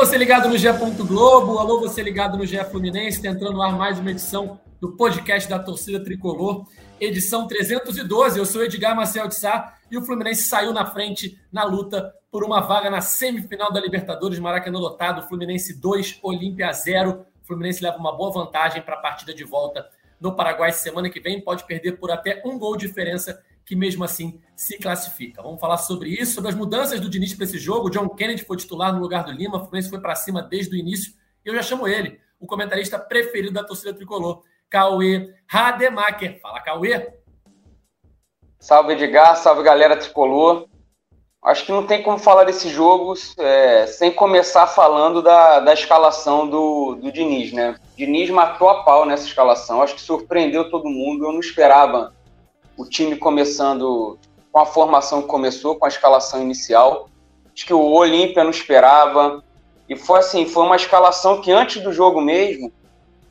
você ligado no GE. Globo, alô, você ligado no GE Fluminense, está entrando no ar mais uma edição do podcast da torcida tricolor, edição 312. Eu sou Edgar Marcel de Sá e o Fluminense saiu na frente na luta por uma vaga na semifinal da Libertadores, Maracanã lotado, Fluminense 2, Olímpia 0. O Fluminense leva uma boa vantagem para a partida de volta no Paraguai semana que vem, pode perder por até um gol de diferença que mesmo assim se classifica. Vamos falar sobre isso, sobre as mudanças do Diniz para esse jogo. O John Kennedy foi titular no lugar do Lima, o Fluminense foi para cima desde o início. Eu já chamo ele, o comentarista preferido da torcida tricolor, Cauê Rademacher. Fala, Cauê. Salve, Edgar, salve, galera tricolor. Acho que não tem como falar desse jogo é, sem começar falando da, da escalação do, do Diniz, né? Diniz matou a pau nessa escalação. Acho que surpreendeu todo mundo. Eu não esperava o time começando com a formação que começou, com a escalação inicial. Acho que o Olímpia não esperava. E foi assim, foi uma escalação que antes do jogo mesmo,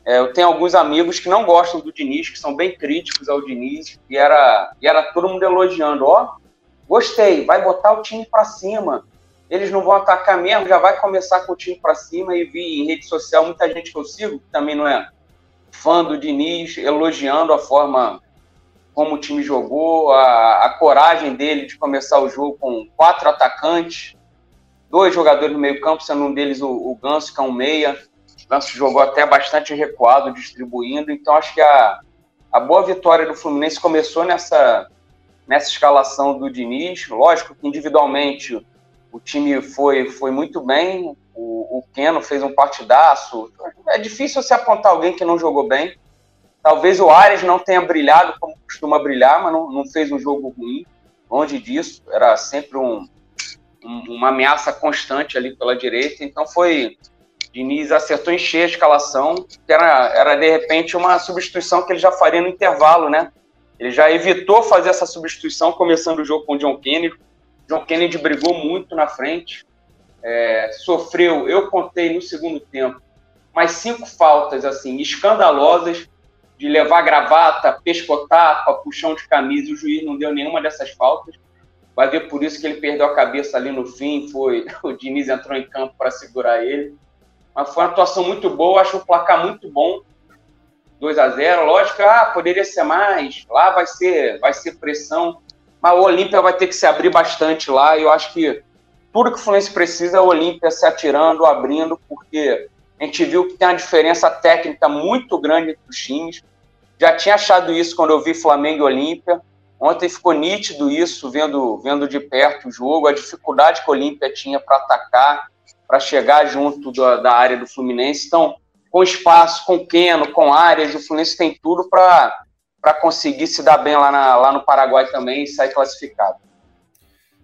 é, eu tenho alguns amigos que não gostam do Diniz, que são bem críticos ao Diniz, e era, e era todo mundo elogiando, ó, gostei, vai botar o time para cima. Eles não vão atacar mesmo, já vai começar com o time para cima e vi em rede social muita gente que eu sigo, que também não é fã do Diniz, elogiando a forma como o time jogou, a, a coragem dele de começar o jogo com quatro atacantes, dois jogadores no meio-campo, sendo um deles o, o Ganso, que é um meia. O Ganso jogou até bastante recuado, distribuindo. Então, acho que a, a boa vitória do Fluminense começou nessa, nessa escalação do Diniz. Lógico que individualmente o time foi, foi muito bem. O, o Keno fez um partidaço. É difícil você apontar alguém que não jogou bem. Talvez o Arias não tenha brilhado como costuma brilhar, mas não, não fez um jogo ruim. Longe disso, era sempre um, um, uma ameaça constante ali pela direita. Então foi. Diniz acertou em cheio a escalação, que era, era de repente uma substituição que ele já faria no intervalo, né? Ele já evitou fazer essa substituição começando o jogo com o John Kennedy. John Kennedy brigou muito na frente, é, sofreu, eu contei no segundo tempo, mais cinco faltas assim escandalosas de levar gravata, pescotapa, puxão de camisa, e o juiz não deu nenhuma dessas faltas. Vai ver por isso que ele perdeu a cabeça ali no fim, foi o Diniz entrou em campo para segurar ele. Mas foi uma atuação muito boa, acho o placar muito bom. 2 a 0 lógico, ah, poderia ser mais, lá vai ser, vai ser pressão, mas o Olímpia vai ter que se abrir bastante lá, e eu acho que tudo que o Fluminense precisa é o Olímpia se atirando, abrindo, porque a gente viu que tem uma diferença técnica muito grande entre os times. Já tinha achado isso quando eu vi Flamengo e Olímpia. Ontem ficou nítido isso, vendo, vendo de perto o jogo, a dificuldade que o Olímpia tinha para atacar, para chegar junto da, da, área do Fluminense. Então, com espaço, com Keno, com áreas, o Fluminense tem tudo para conseguir se dar bem lá, na, lá no Paraguai também e sair classificado.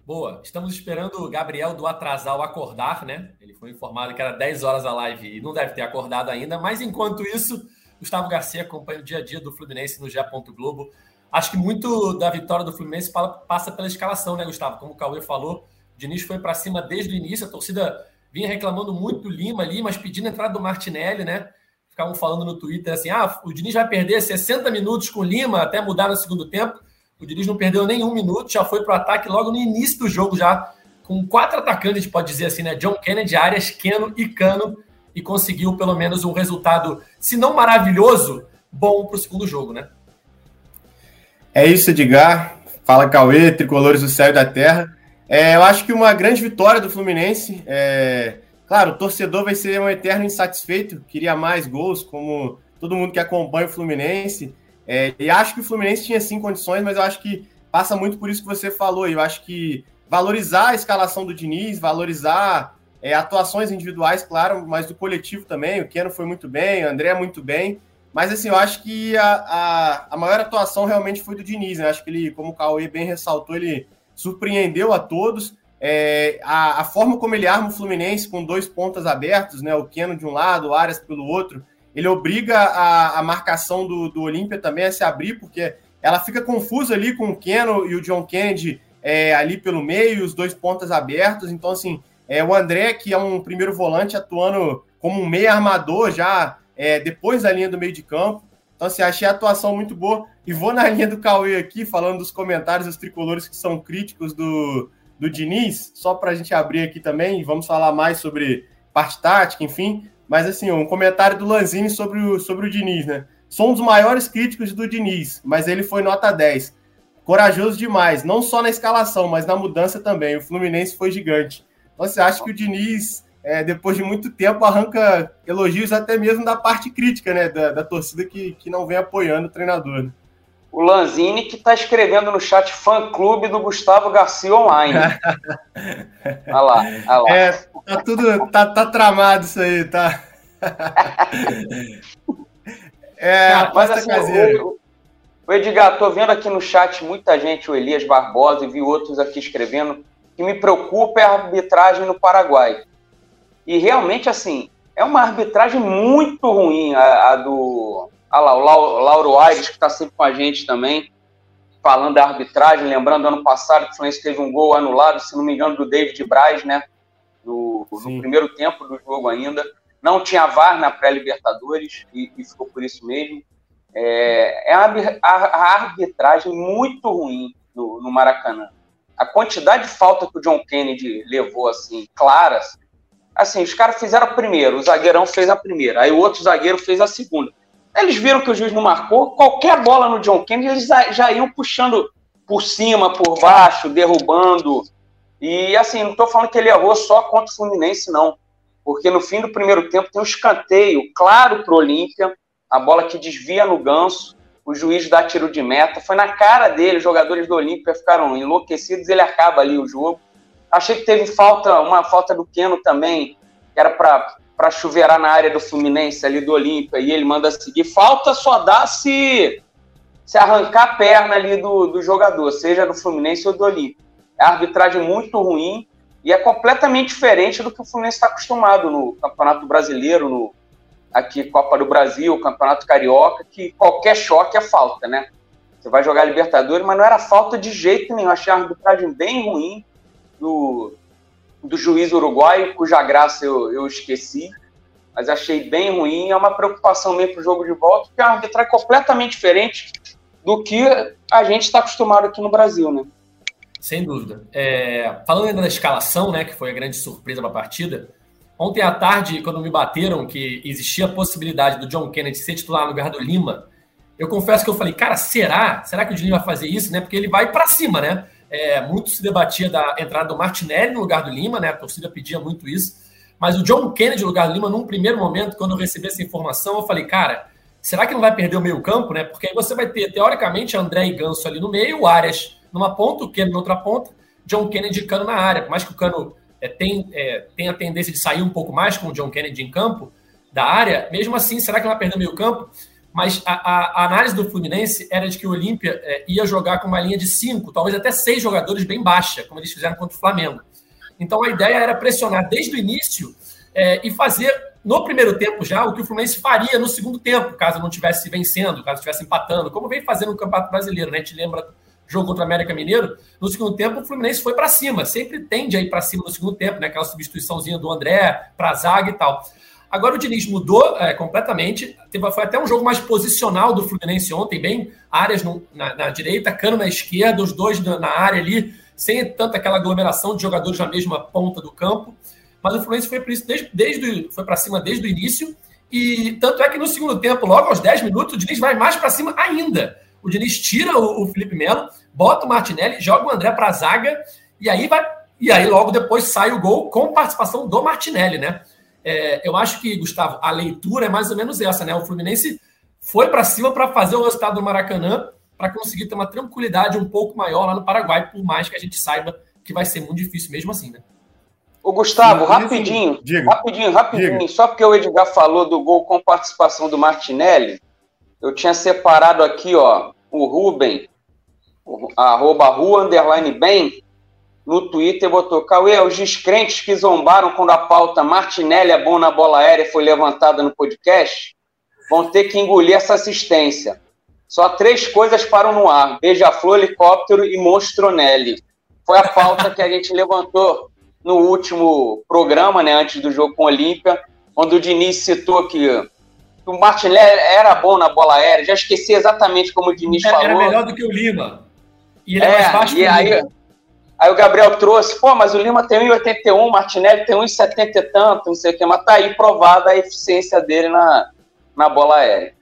Boa, estamos esperando o Gabriel do Atrasal acordar, né? Ele foi informado que era 10 horas a live e não deve ter acordado ainda, mas enquanto isso, Gustavo Garcia acompanha o dia a dia do Fluminense no GE. Globo. Acho que muito da vitória do Fluminense passa pela escalação, né, Gustavo? Como o Cauê falou, o Diniz foi para cima desde o início, a torcida vinha reclamando muito do Lima ali, mas pedindo a entrada do Martinelli, né? Ficavam falando no Twitter assim: ah, o Diniz vai perder 60 minutos com o Lima até mudar no segundo tempo. O Diniz não perdeu nenhum minuto, já foi para o ataque logo no início do jogo, já com quatro atacantes, pode dizer assim, né? John Kennedy, Arias, Keno e Cano, e conseguiu pelo menos um resultado, se não maravilhoso, bom para o segundo jogo, né? É isso, Edgar. Fala, Cauê, tricolores do céu e da terra. É, eu acho que uma grande vitória do Fluminense. É... Claro, o torcedor vai ser um eterno insatisfeito, queria mais gols, como todo mundo que acompanha o Fluminense. É, e acho que o Fluminense tinha sim condições, mas eu acho que passa muito por isso que você falou. Eu acho que valorizar a escalação do Diniz, valorizar é, atuações individuais, claro, mas do coletivo também. O Keno foi muito bem, o André muito bem. Mas assim, eu acho que a, a, a maior atuação realmente foi do Diniz. Né? Eu acho que ele, como o Cauê bem ressaltou, ele surpreendeu a todos. É, a, a, forma como ele arma o Fluminense com dois pontas abertos, né? O Keno de um lado, o Arias pelo outro ele obriga a, a marcação do, do Olímpia também a se abrir, porque ela fica confusa ali com o Keno e o John Kennedy é, ali pelo meio, os dois pontas abertos. Então, assim, é, o André, que é um primeiro volante atuando como um meio armador já é, depois da linha do meio de campo. Então, assim, achei a atuação muito boa. E vou na linha do Cauê aqui, falando dos comentários dos tricolores que são críticos do, do Diniz, só para a gente abrir aqui também, vamos falar mais sobre parte tática, enfim. Mas assim, um comentário do Lanzini sobre o, sobre o Diniz, né? Sou um dos maiores críticos do Diniz, mas ele foi nota 10. Corajoso demais, não só na escalação, mas na mudança também. O Fluminense foi gigante. Você acha que o Diniz, é, depois de muito tempo, arranca elogios até mesmo da parte crítica, né? Da, da torcida que, que não vem apoiando o treinador. Né? O Lanzini que está escrevendo no chat fã-clube do Gustavo Garcia Online. olha lá, olha lá. É, tá tudo, tá, tá tramado isso aí, tá? É, Cara, mas assim, o, o Edgar, tô vendo aqui no chat muita gente, o Elias Barbosa, e vi outros aqui escrevendo, que me preocupa é a arbitragem no Paraguai. E realmente, assim, é uma arbitragem muito ruim a, a do. Ah lá, o Lauro Aires, que está sempre com a gente também, falando da arbitragem, lembrando ano passado que o Fluminense teve um gol anulado, se não me engano, do David Braz, né? No, no primeiro tempo do jogo ainda. Não tinha VAR na pré-Libertadores e, e, ficou por isso mesmo. É, é a, a, arbitragem muito ruim no, no, Maracanã. A quantidade de falta que o John Kennedy levou, assim, claras, assim, os caras fizeram a primeira, o zagueirão fez a primeira, aí o outro zagueiro fez a segunda. Eles viram que o juiz não marcou, qualquer bola no John Kennedy, eles já iam puxando por cima, por baixo, derrubando. E assim, não estou falando que ele errou só contra o Fluminense, não. Porque no fim do primeiro tempo tem um escanteio claro para o Olímpia, a bola que desvia no ganso, o juiz dá tiro de meta, foi na cara dele, os jogadores do Olímpia ficaram enlouquecidos, ele acaba ali o jogo. Achei que teve falta, uma falta do Keno também, que era para chuveirar na área do Fluminense, ali do Olímpia, e ele manda seguir. Falta só dá se, se arrancar a perna ali do, do jogador, seja do Fluminense ou do Olímpia. É arbitragem muito ruim, e é completamente diferente do que o Fluminense está acostumado no Campeonato Brasileiro, no aqui Copa do Brasil, Campeonato Carioca, que qualquer choque é falta, né? Você vai jogar Libertadores, mas não era falta de jeito nenhum. Achei a arbitragem bem ruim do, do juiz uruguaio, cuja graça eu, eu esqueci, mas achei bem ruim. É uma preocupação meio para o jogo de volta, porque a arbitragem é completamente diferente do que a gente está acostumado aqui no Brasil, né? Sem dúvida. É, falando ainda da escalação, né, que foi a grande surpresa da partida, ontem à tarde, quando me bateram que existia a possibilidade do John Kennedy ser titular no lugar do Lima, eu confesso que eu falei, cara, será? Será que o Diniz vai fazer isso, né? Porque ele vai para cima, né? É, muito se debatia da entrada do Martinelli no lugar do Lima, né? A torcida pedia muito isso. Mas o John Kennedy no lugar do Lima, num primeiro momento, quando eu recebi essa informação, eu falei, cara, será que não vai perder o meio campo, né? Porque aí você vai ter, teoricamente, André e Ganso ali no meio, o Arias numa ponta, o Keno na outra ponta, John Kennedy e Cano na área. Por mais que o Cano é, tem, é, tem a tendência de sair um pouco mais com o John Kennedy em campo da área, mesmo assim, será que vai perder meio campo? Mas a, a, a, análise do Fluminense era de que o Olímpia é, ia jogar com uma linha de cinco, talvez até seis jogadores bem baixa, como eles fizeram contra o Flamengo. Então a ideia era pressionar desde o início é, e fazer no primeiro tempo já o que o Fluminense faria no segundo tempo, caso não estivesse vencendo, caso estivesse empatando, como vem fazendo no Campeonato Brasileiro, né? A gente lembra jogo contra o América Mineiro, no segundo tempo o Fluminense foi para cima, sempre tende a ir para cima no segundo tempo, né? Aquela substituiçãozinha do André para zaga e tal. Agora o Diniz mudou é, completamente, teve, foi até um jogo mais posicional do Fluminense ontem, bem áreas no, na, na, direita, Cano na esquerda, os dois na, na, área ali, sem tanta aquela aglomeração de jogadores na mesma ponta do campo. Mas o Fluminense foi para desde, desde foi para cima desde o início, e tanto é que no segundo tempo, logo aos 10 minutos, o Diniz vai mais para cima ainda o Diniz tira o, o Felipe Melo, bota o Martinelli, joga o André para a zaga, e aí vai. E aí logo depois sai o gol com participação do Martinelli, né? É, eu acho que, Gustavo, a leitura é mais ou menos essa, né? O Fluminense foi para cima para fazer o resultado do Maracanã, para conseguir ter uma tranquilidade um pouco maior lá no Paraguai, por mais que a gente saiba que vai ser muito difícil mesmo assim, né? Ô, Gustavo, rapidinho, rapidinho, rapidinho, Diga. só porque o Edgar falou do gol com participação do Martinelli, eu tinha separado aqui, ó, o Ruben, arroba rua, underline bem, no Twitter botou, Cauê, os descrentes que zombaram quando a pauta Martinelli é bom na bola aérea foi levantada no podcast, vão ter que engolir essa assistência. Só três coisas param no ar, beija-flor, helicóptero e monstronelli. Foi a pauta que a gente levantou no último programa, né, antes do jogo com o Olímpia, quando o Diniz citou que o Martinelli era bom na bola aérea, já esqueci exatamente como o Diniz era, falou. Era melhor do que o Lima. E ele é, é mais baixo e aí, Aí o Gabriel trouxe, pô, mas o Lima tem 1,81, o Martinelli tem 1,70 e tanto, não sei o que, mas tá aí provada a eficiência dele na, na bola aérea.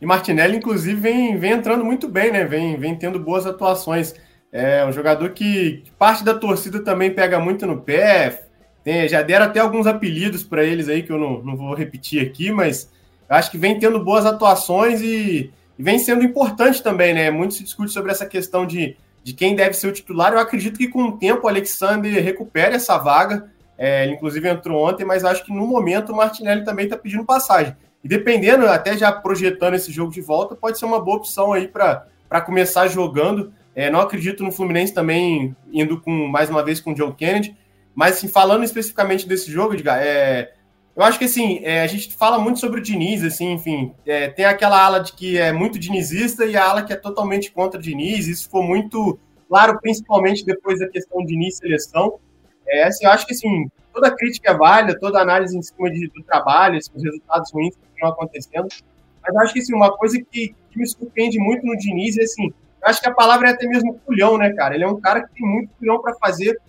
E Martinelli, inclusive, vem, vem entrando muito bem, né? Vem, vem tendo boas atuações. É um jogador que, que parte da torcida também pega muito no pé. Tem, já deram até alguns apelidos para eles aí que eu não, não vou repetir aqui, mas acho que vem tendo boas atuações e, e vem sendo importante também, né? Muito se discute sobre essa questão de de quem deve ser o titular. Eu acredito que com o tempo o Alexander recupere essa vaga. É, ele inclusive entrou ontem, mas acho que no momento o Martinelli também está pedindo passagem. E dependendo, até já projetando esse jogo de volta, pode ser uma boa opção aí para começar jogando. É, não acredito no Fluminense também indo com mais uma vez com o Joe Kennedy. Mas assim, falando especificamente desse jogo, Edgar, é, eu acho que assim, é, a gente fala muito sobre o Diniz, assim, enfim, é, tem aquela ala de que é muito dinizista e a ala que é totalmente contra o Diniz, isso ficou muito claro, principalmente depois da questão Diniz seleção. É, assim, eu acho que assim, toda crítica é válida, toda análise em cima de, do trabalho, os resultados ruins que estão acontecendo, mas eu acho que assim, uma coisa que, que me surpreende muito no Diniz é assim, eu acho que a palavra é até mesmo culhão, né, cara? Ele é um cara que tem muito culhão para fazer,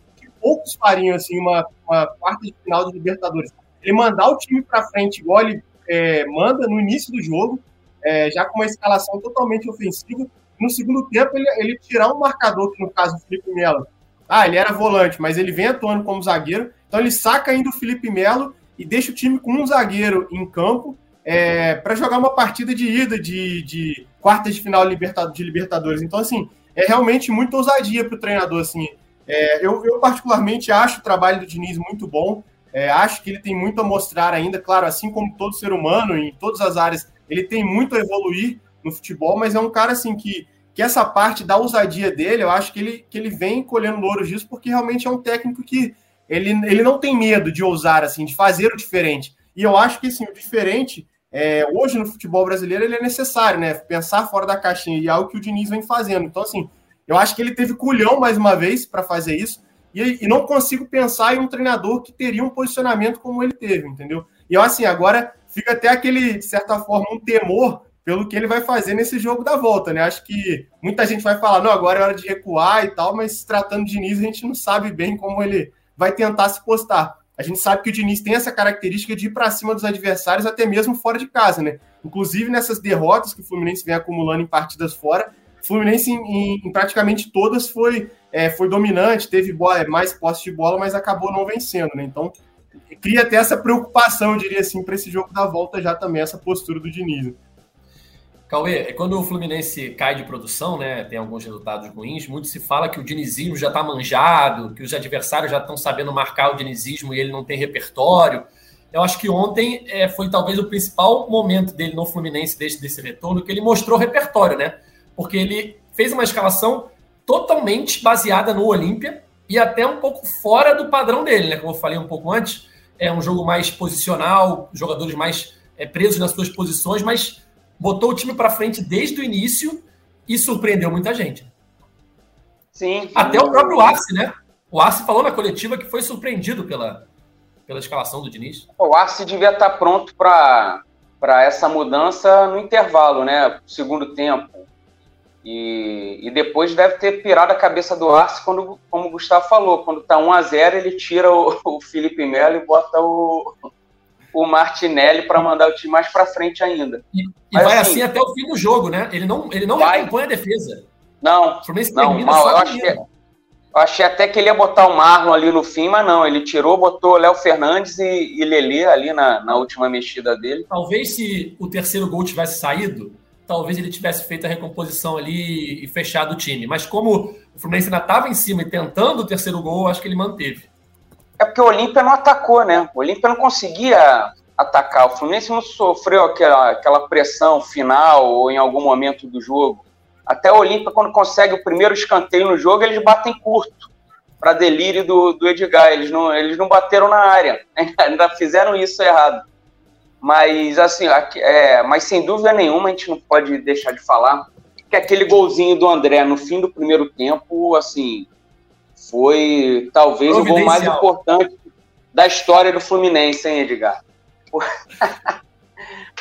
poucos fariam, assim, uma, uma quarta de final de Libertadores ele mandar o time para frente, igual ele é, manda no início do jogo, é, já com uma escalação totalmente ofensiva. No segundo tempo, ele, ele tirar um marcador, que no caso o Felipe Melo, ah, ele era volante, mas ele vem atuando como zagueiro, então ele saca ainda o Felipe Melo e deixa o time com um zagueiro em campo é, para jogar uma partida de ida de, de quartas de final de Libertadores. Então, assim, é realmente muita ousadia para o treinador. Assim. É, eu, eu, particularmente, acho o trabalho do Diniz muito bom. É, acho que ele tem muito a mostrar ainda, claro, assim como todo ser humano, em todas as áreas, ele tem muito a evoluir no futebol, mas é um cara assim que, que essa parte da ousadia dele, eu acho que ele, que ele vem colhendo louros disso, porque realmente é um técnico que ele, ele não tem medo de ousar, assim, de fazer o diferente. E eu acho que assim, o diferente, é, hoje no futebol brasileiro, ele é necessário, né? Pensar fora da caixinha, e é algo que o Diniz vem fazendo. Então, assim, eu acho que ele teve culhão mais uma vez para fazer isso. E, e, não consigo pensar em um treinador que teria um posicionamento como ele teve, entendeu? E assim, agora fica até aquele, de certa forma, um temor pelo que ele vai fazer nesse jogo da volta, né? Acho que muita gente vai falar, não, agora é hora de recuar e tal, mas tratando de Diniz, a gente não sabe bem como ele vai tentar se postar. A gente sabe que o Diniz tem essa característica de ir para cima dos adversários, até mesmo fora de casa, né? Inclusive nessas derrotas que o Fluminense vem acumulando em partidas fora, Fluminense em, em, praticamente todas foi é, foi dominante, teve bola, é, mais posse de bola, mas acabou não vencendo, né? Então, cria até essa preocupação, eu diria assim, para esse jogo da volta já também, essa postura do Diniz. Cauê, quando o Fluminense cai de produção, né, tem alguns resultados ruins, muito se fala que o dinizismo já está manjado, que os adversários já estão sabendo marcar o dinizismo e ele não tem repertório. Eu acho que ontem é, foi talvez o principal momento dele no Fluminense desde desse retorno, que ele mostrou repertório, né? Porque ele fez uma escalação totalmente baseada no Olímpia e até um pouco fora do padrão dele, né? Como eu falei um pouco antes, é um jogo mais posicional, jogadores mais é, presos nas suas posições, mas botou o time para frente desde o início e surpreendeu muita gente. Sim. Até o próprio Arce, né? O Arce falou na coletiva que foi surpreendido pela, pela escalação do Diniz. O Arce devia estar pronto para essa mudança no intervalo, né? Segundo tempo. E, e, depois deve ter pirado a cabeça do Arce, quando, como o Gustavo falou, quando tá 1 a 0 ele tira o, o Felipe Melo e bota o, o Martinelli para mandar o time mais para frente ainda. E, e vai assim, assim, até o fim do jogo, né? Ele não, ele não vai, recompõe a defesa. Não, não mal. Eu achei, eu achei até que ele ia botar o Marlon ali no fim, mas não. Ele tirou, botou Léo Fernandes e, e Lelê ali na, na última mexida dele. Talvez se o terceiro gol tivesse saído, talvez ele tivesse feito a recomposição ali e fechado o time. Mas como o Fluminense ainda estava em cima e tentando o terceiro gol, acho que ele manteve. É porque o Olímpia não atacou, né? O Olímpia não conseguia atacar. O Fluminense não sofreu aquela, aquela pressão final ou em algum momento do jogo. Até o Olímpia, quando consegue o primeiro escanteio no jogo, eles batem curto para delírio do, do Edgar. Eles não, eles não bateram na área. Ainda fizeram isso errado. Mas, assim, é, mas sem dúvida nenhuma a gente não pode deixar de falar que aquele golzinho do André no fim do primeiro tempo, assim, foi talvez o gol mais importante da história do Fluminense, hein, Edgar?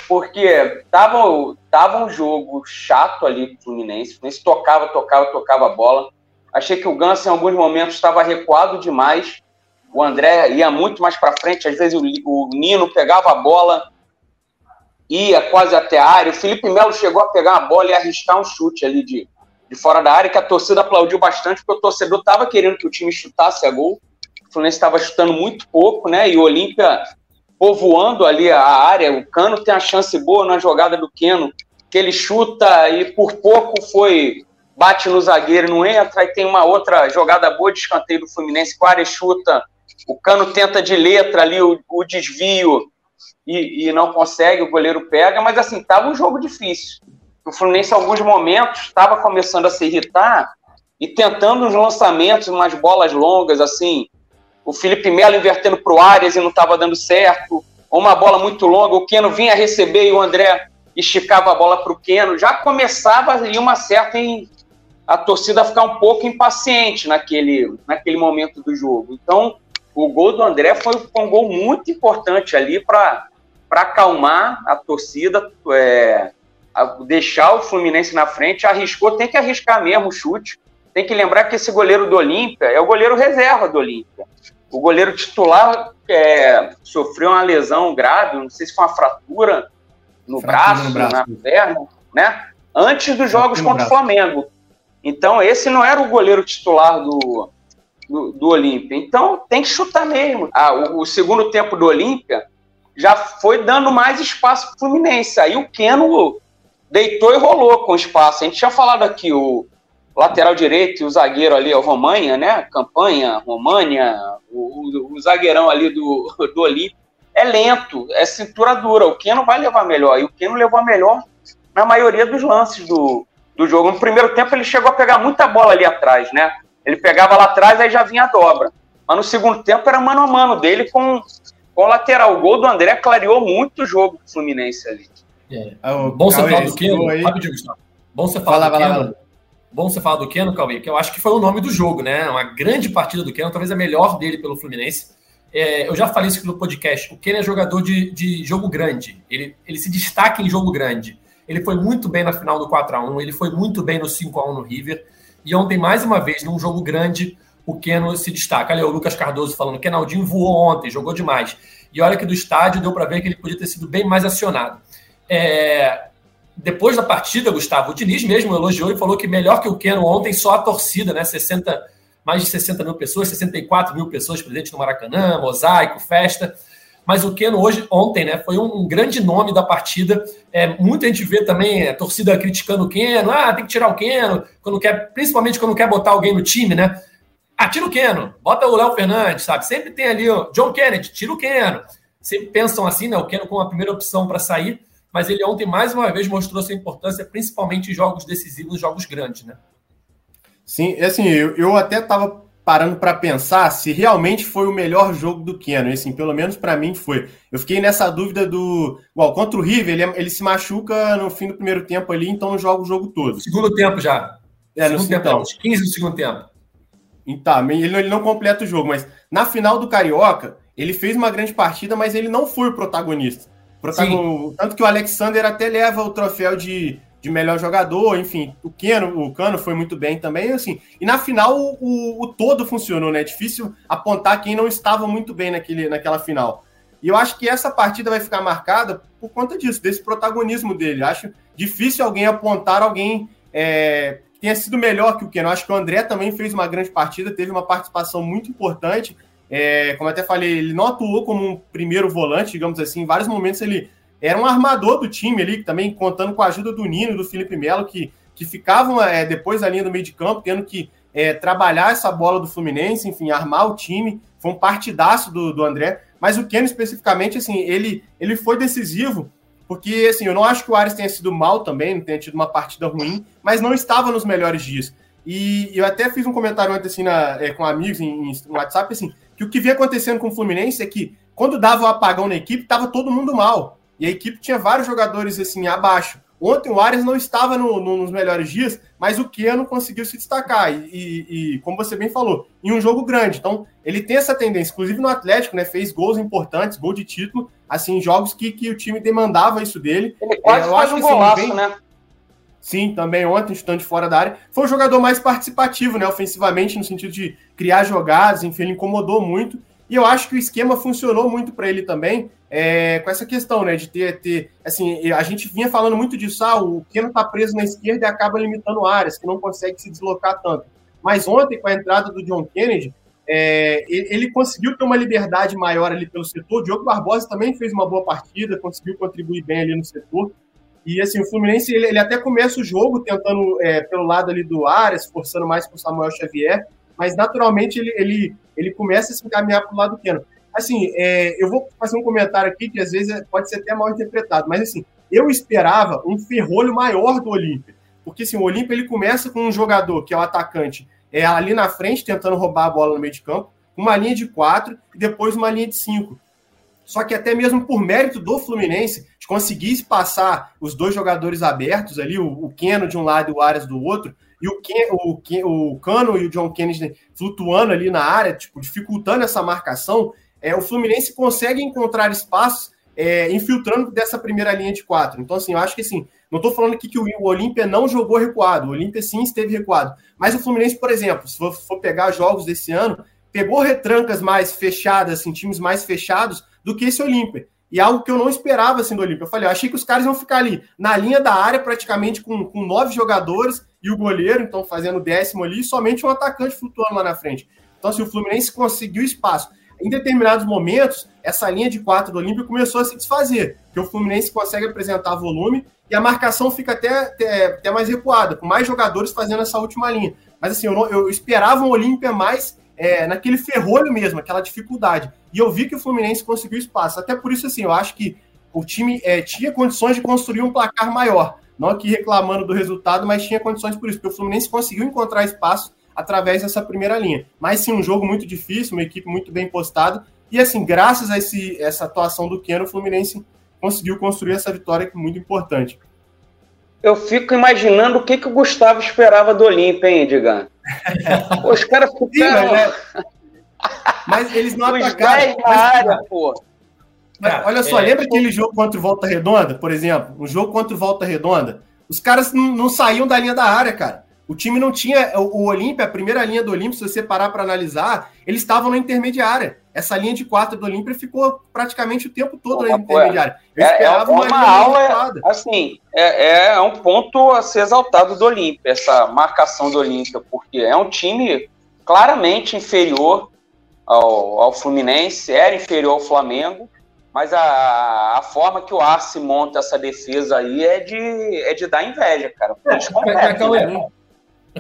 Porque tava, tava um jogo chato ali pro Fluminense. O Fluminense tocava, tocava, tocava a bola. Achei que o Ganso, em alguns momentos, estava recuado demais. O André ia muito mais para frente. Às vezes o, o, Nino pegava a bola, ia quase até a área. O Felipe Melo chegou a pegar a bola e arriscar um chute ali de, de fora da área, que a torcida aplaudiu bastante, porque o torcedor estava querendo que o time chutasse a gol. O Fluminense estava chutando muito pouco, né? E o Olímpia povoando ali a área. O Cano tem a chance boa na jogada do Keno, que ele chuta e por pouco foi bate no zagueiro, não entra. Aí tem uma outra jogada boa de escanteio do Fluminense, Ares chuta, o Cano tenta de letra ali o, o desvio e, e, não consegue, o goleiro pega, mas assim, estava um jogo difícil. O Fluminense, em alguns momentos, estava começando a se irritar e tentando uns lançamentos, umas bolas longas, assim, o Felipe Melo invertendo para o Arias e não estava dando certo, ou uma bola muito longa, o Keno vinha receber e o André esticava a bola para o Keno, já começava ali uma certa em, a torcida ficar um pouco impaciente naquele, naquele momento do jogo. Então, o gol do André foi, um gol muito importante ali para acalmar a torcida, é, deixar o Fluminense na frente, arriscou, tem que arriscar mesmo o chute. Tem que lembrar que esse goleiro do Olímpia é o goleiro reserva do Olímpia. O goleiro titular é, sofreu uma lesão grave, não sei se foi uma fratura no, fratura braço, no braço, na perna, né? Antes dos jogos contra o Flamengo. Então, esse não era o goleiro titular do, do, do Olímpia. Então, tem que chutar mesmo. Ah, o, o, segundo tempo do Olímpia já foi dando mais espaço para o Fluminense. Aí o Keno deitou e rolou com espaço. A gente tinha falado aqui, o lateral direito e o zagueiro ali, o Romanha, né? Campanha, România, o, o, o zagueirão ali do, do Olímpia. É lento, é cintura dura. O Keno vai levar melhor. E o Keno levou melhor na maioria dos lances do, do jogo. No primeiro tempo ele chegou a pegar muita bola ali atrás, né? Ele pegava lá atrás, aí já vinha a dobra. Mas no segundo tempo era mano a mano dele com, com o lateral. O gol do André clareou muito o jogo do Fluminense ali. É. Ah, bom você falar do Keno, Bom você falar do Keno. Bom você falar do Keno, Cauê, que eu acho que foi o nome do jogo, né? Uma grande partida do Keno, talvez a melhor dele pelo Fluminense. É, eu já falei isso aqui no podcast. O Keno é jogador de, de jogo grande. Ele, ele se destaca em jogo grande. Ele foi muito bem na final do 4 a 1 ele foi muito bem no 5 a 1 no River. E ontem, mais uma vez, num jogo grande, o Keno se destaca. Ali, o Lucas Cardoso falando, Kenaldinho voou ontem, jogou demais. E olha que do estádio deu para ver que ele podia ter sido bem mais acionado. É... Depois da partida, Gustavo, o Diniz mesmo elogiou e falou que melhor que o Keno ontem, só a torcida, né? 60, mais de 60 mil pessoas, 64 mil pessoas presentes no Maracanã, mosaico, festa mas o Keno hoje, ontem, né, foi um, um grande nome da partida. É, muita gente vê também a torcida criticando o Keno, ah, tem que tirar o Keno, quando quer, principalmente quando quer botar alguém no time, né? Ah, tira o Keno, bota o Léo Fernandes, sabe? Sempre tem ali o John Kennedy, tira o Keno. Sempre pensam assim, né? O Keno como a primeira opção para sair, mas ele ontem mais uma vez mostrou sua importância, principalmente em jogos decisivos, jogos grandes, né? Sim, assim, eu, eu até estava parando para pensar se realmente foi o melhor jogo do Keno. E, assim, pelo menos para mim foi. Eu fiquei nessa dúvida do. Igual, contra o River, ele, ele se machuca no fim do primeiro tempo ali, então não joga o jogo todo. Segundo tempo já. É, segundo no tempo, então. 15 do segundo tempo. Então, ele, ele não completa o jogo, mas na final do Carioca, ele fez uma grande partida, mas ele não foi o protagonista. Protagon... Tanto que o Alexander até leva o troféu de de melhor jogador, enfim, o Keno, o Cano foi muito bem também, assim. E na final o, o, todo funcionou, né? É difícil apontar quem não estava muito bem naquele, naquela final. E eu acho que essa partida vai ficar marcada por conta disso, desse protagonismo dele. Acho difícil alguém apontar alguém é, que tenha sido melhor que o Keno. Acho que o André também fez uma grande partida, teve uma participação muito importante. É, como até falei, ele não atuou como um primeiro volante, digamos assim. Em vários momentos ele era um armador do time ali, também contando com a ajuda do Nino e do Felipe Melo, que, que ficavam é, depois da linha do meio de campo, tendo que é, trabalhar essa bola do Fluminense, enfim, armar o time. Foi um partidaço do, do André. Mas o Keno, especificamente, assim, ele, ele foi decisivo, porque, assim, eu não acho que o Ares tenha sido mal também, não tenha tido uma partida ruim, mas não estava nos melhores dias. E eu até fiz um comentário antes, assim, na, é, com amigos em, em, no WhatsApp, assim, que o que vinha acontecendo com o Fluminense é que, quando dava o um apagão na equipe, estava todo mundo mal. E a equipe tinha vários jogadores assim abaixo. Ontem o Arias não estava no, no, nos melhores dias, mas o Keno conseguiu se destacar. E, e, e, como você bem falou, em um jogo grande. Então, ele tem essa tendência, inclusive no Atlético, né? Fez gols importantes, gol de título, assim, jogos que, que o time demandava isso dele. Ele quase é, faz um que, assim, golaço, vem... né? Sim, também ontem, chutando de fora da área. Foi um jogador mais participativo, né? Ofensivamente, no sentido de criar jogadas, enfim, ele incomodou muito. E eu acho que o esquema funcionou muito para ele também, é, com essa questão, né? De ter, ter. Assim, a gente vinha falando muito disso, ah, o Keno tá preso na esquerda e acaba limitando áreas, que não consegue se deslocar tanto. Mas ontem, com a entrada do John Kennedy, é, ele conseguiu ter uma liberdade maior ali pelo setor. O Diogo Barbosa também fez uma boa partida, conseguiu contribuir bem ali no setor. E assim, o Fluminense ele, ele até começa o jogo tentando é, pelo lado ali do Arias, forçando mais para o Samuel Xavier, mas naturalmente ele, ele, ele começa a se encaminhar para o lado do Keno. Assim, é, eu vou fazer um comentário aqui que às vezes é, pode ser até mal interpretado, mas assim, eu esperava um ferrolho maior do Olímpia, porque assim, o Olímpia ele começa com um jogador que é o atacante é, ali na frente, tentando roubar a bola no meio de campo, uma linha de quatro e depois uma linha de cinco. Só que até mesmo por mérito do Fluminense, de conseguir passar os dois jogadores abertos ali, o, o Keno de um lado e o Arias do outro, e o, Ken, o, Ken, o Cano e o John Kennedy flutuando ali na área, tipo, dificultando essa marcação, é, o Fluminense consegue encontrar espaços é, infiltrando dessa primeira linha de quatro. Então, assim, eu acho que assim, não estou falando aqui que o, o Olímpia não jogou recuado, o Olímpia sim esteve recuado. Mas o Fluminense, por exemplo, se for, for pegar jogos desse ano, pegou retrancas mais fechadas, assim, times mais fechados do que esse Olímpia. E algo que eu não esperava assim do Olímpia. Eu falei, eu achei que os caras iam ficar ali na linha da área, praticamente com, com nove jogadores e o goleiro, então fazendo décimo ali, e somente um atacante flutuando lá na frente. Então, assim, o Fluminense conseguiu espaço. Em determinados momentos, essa linha de quatro do Olímpia começou a se desfazer, que o Fluminense consegue apresentar volume e a marcação fica até, até, até, mais recuada, com mais jogadores fazendo essa última linha. Mas assim, eu, não, eu esperava um Olímpia mais é, naquele ferrolho mesmo, aquela dificuldade. E eu vi que o Fluminense conseguiu espaço. Até por isso, assim, eu acho que o time é, tinha condições de construir um placar maior. Não aqui reclamando do resultado, mas tinha condições por isso, porque o Fluminense conseguiu encontrar espaço através dessa primeira linha. Mas sim, um jogo muito difícil, uma equipe muito bem postada. E assim, graças a esse, essa atuação do Keno, o Fluminense conseguiu construir essa vitória que é muito importante. Eu fico imaginando o que, que o Gustavo esperava do Olímpia, hein, Edgar? Os caras ficaram... Sim, mas, mas, eles não Os atacaram. Mas, área, pô. Mas, olha só, é, lembra aquele jogo contra o Volta Redonda, por exemplo? Um jogo contra o Volta Redonda? Os caras não, não saíam da linha da área, cara. O time não tinha. O, Olímpia, a primeira linha do Olímpia, se você parar para analisar, eles estavam na intermediária essa linha de quatro do Olímpia ficou praticamente o tempo todo na intermediária. Eu é, esperava é uma, uma aula, assim, é, é, um ponto a ser exaltado do Olímpia, essa marcação do Olímpia, porque é um time claramente inferior ao, ao Fluminense, era inferior ao Flamengo, mas a, a forma que o Arce monta essa defesa aí é de, é de dar inveja, cara. É, é, é, né?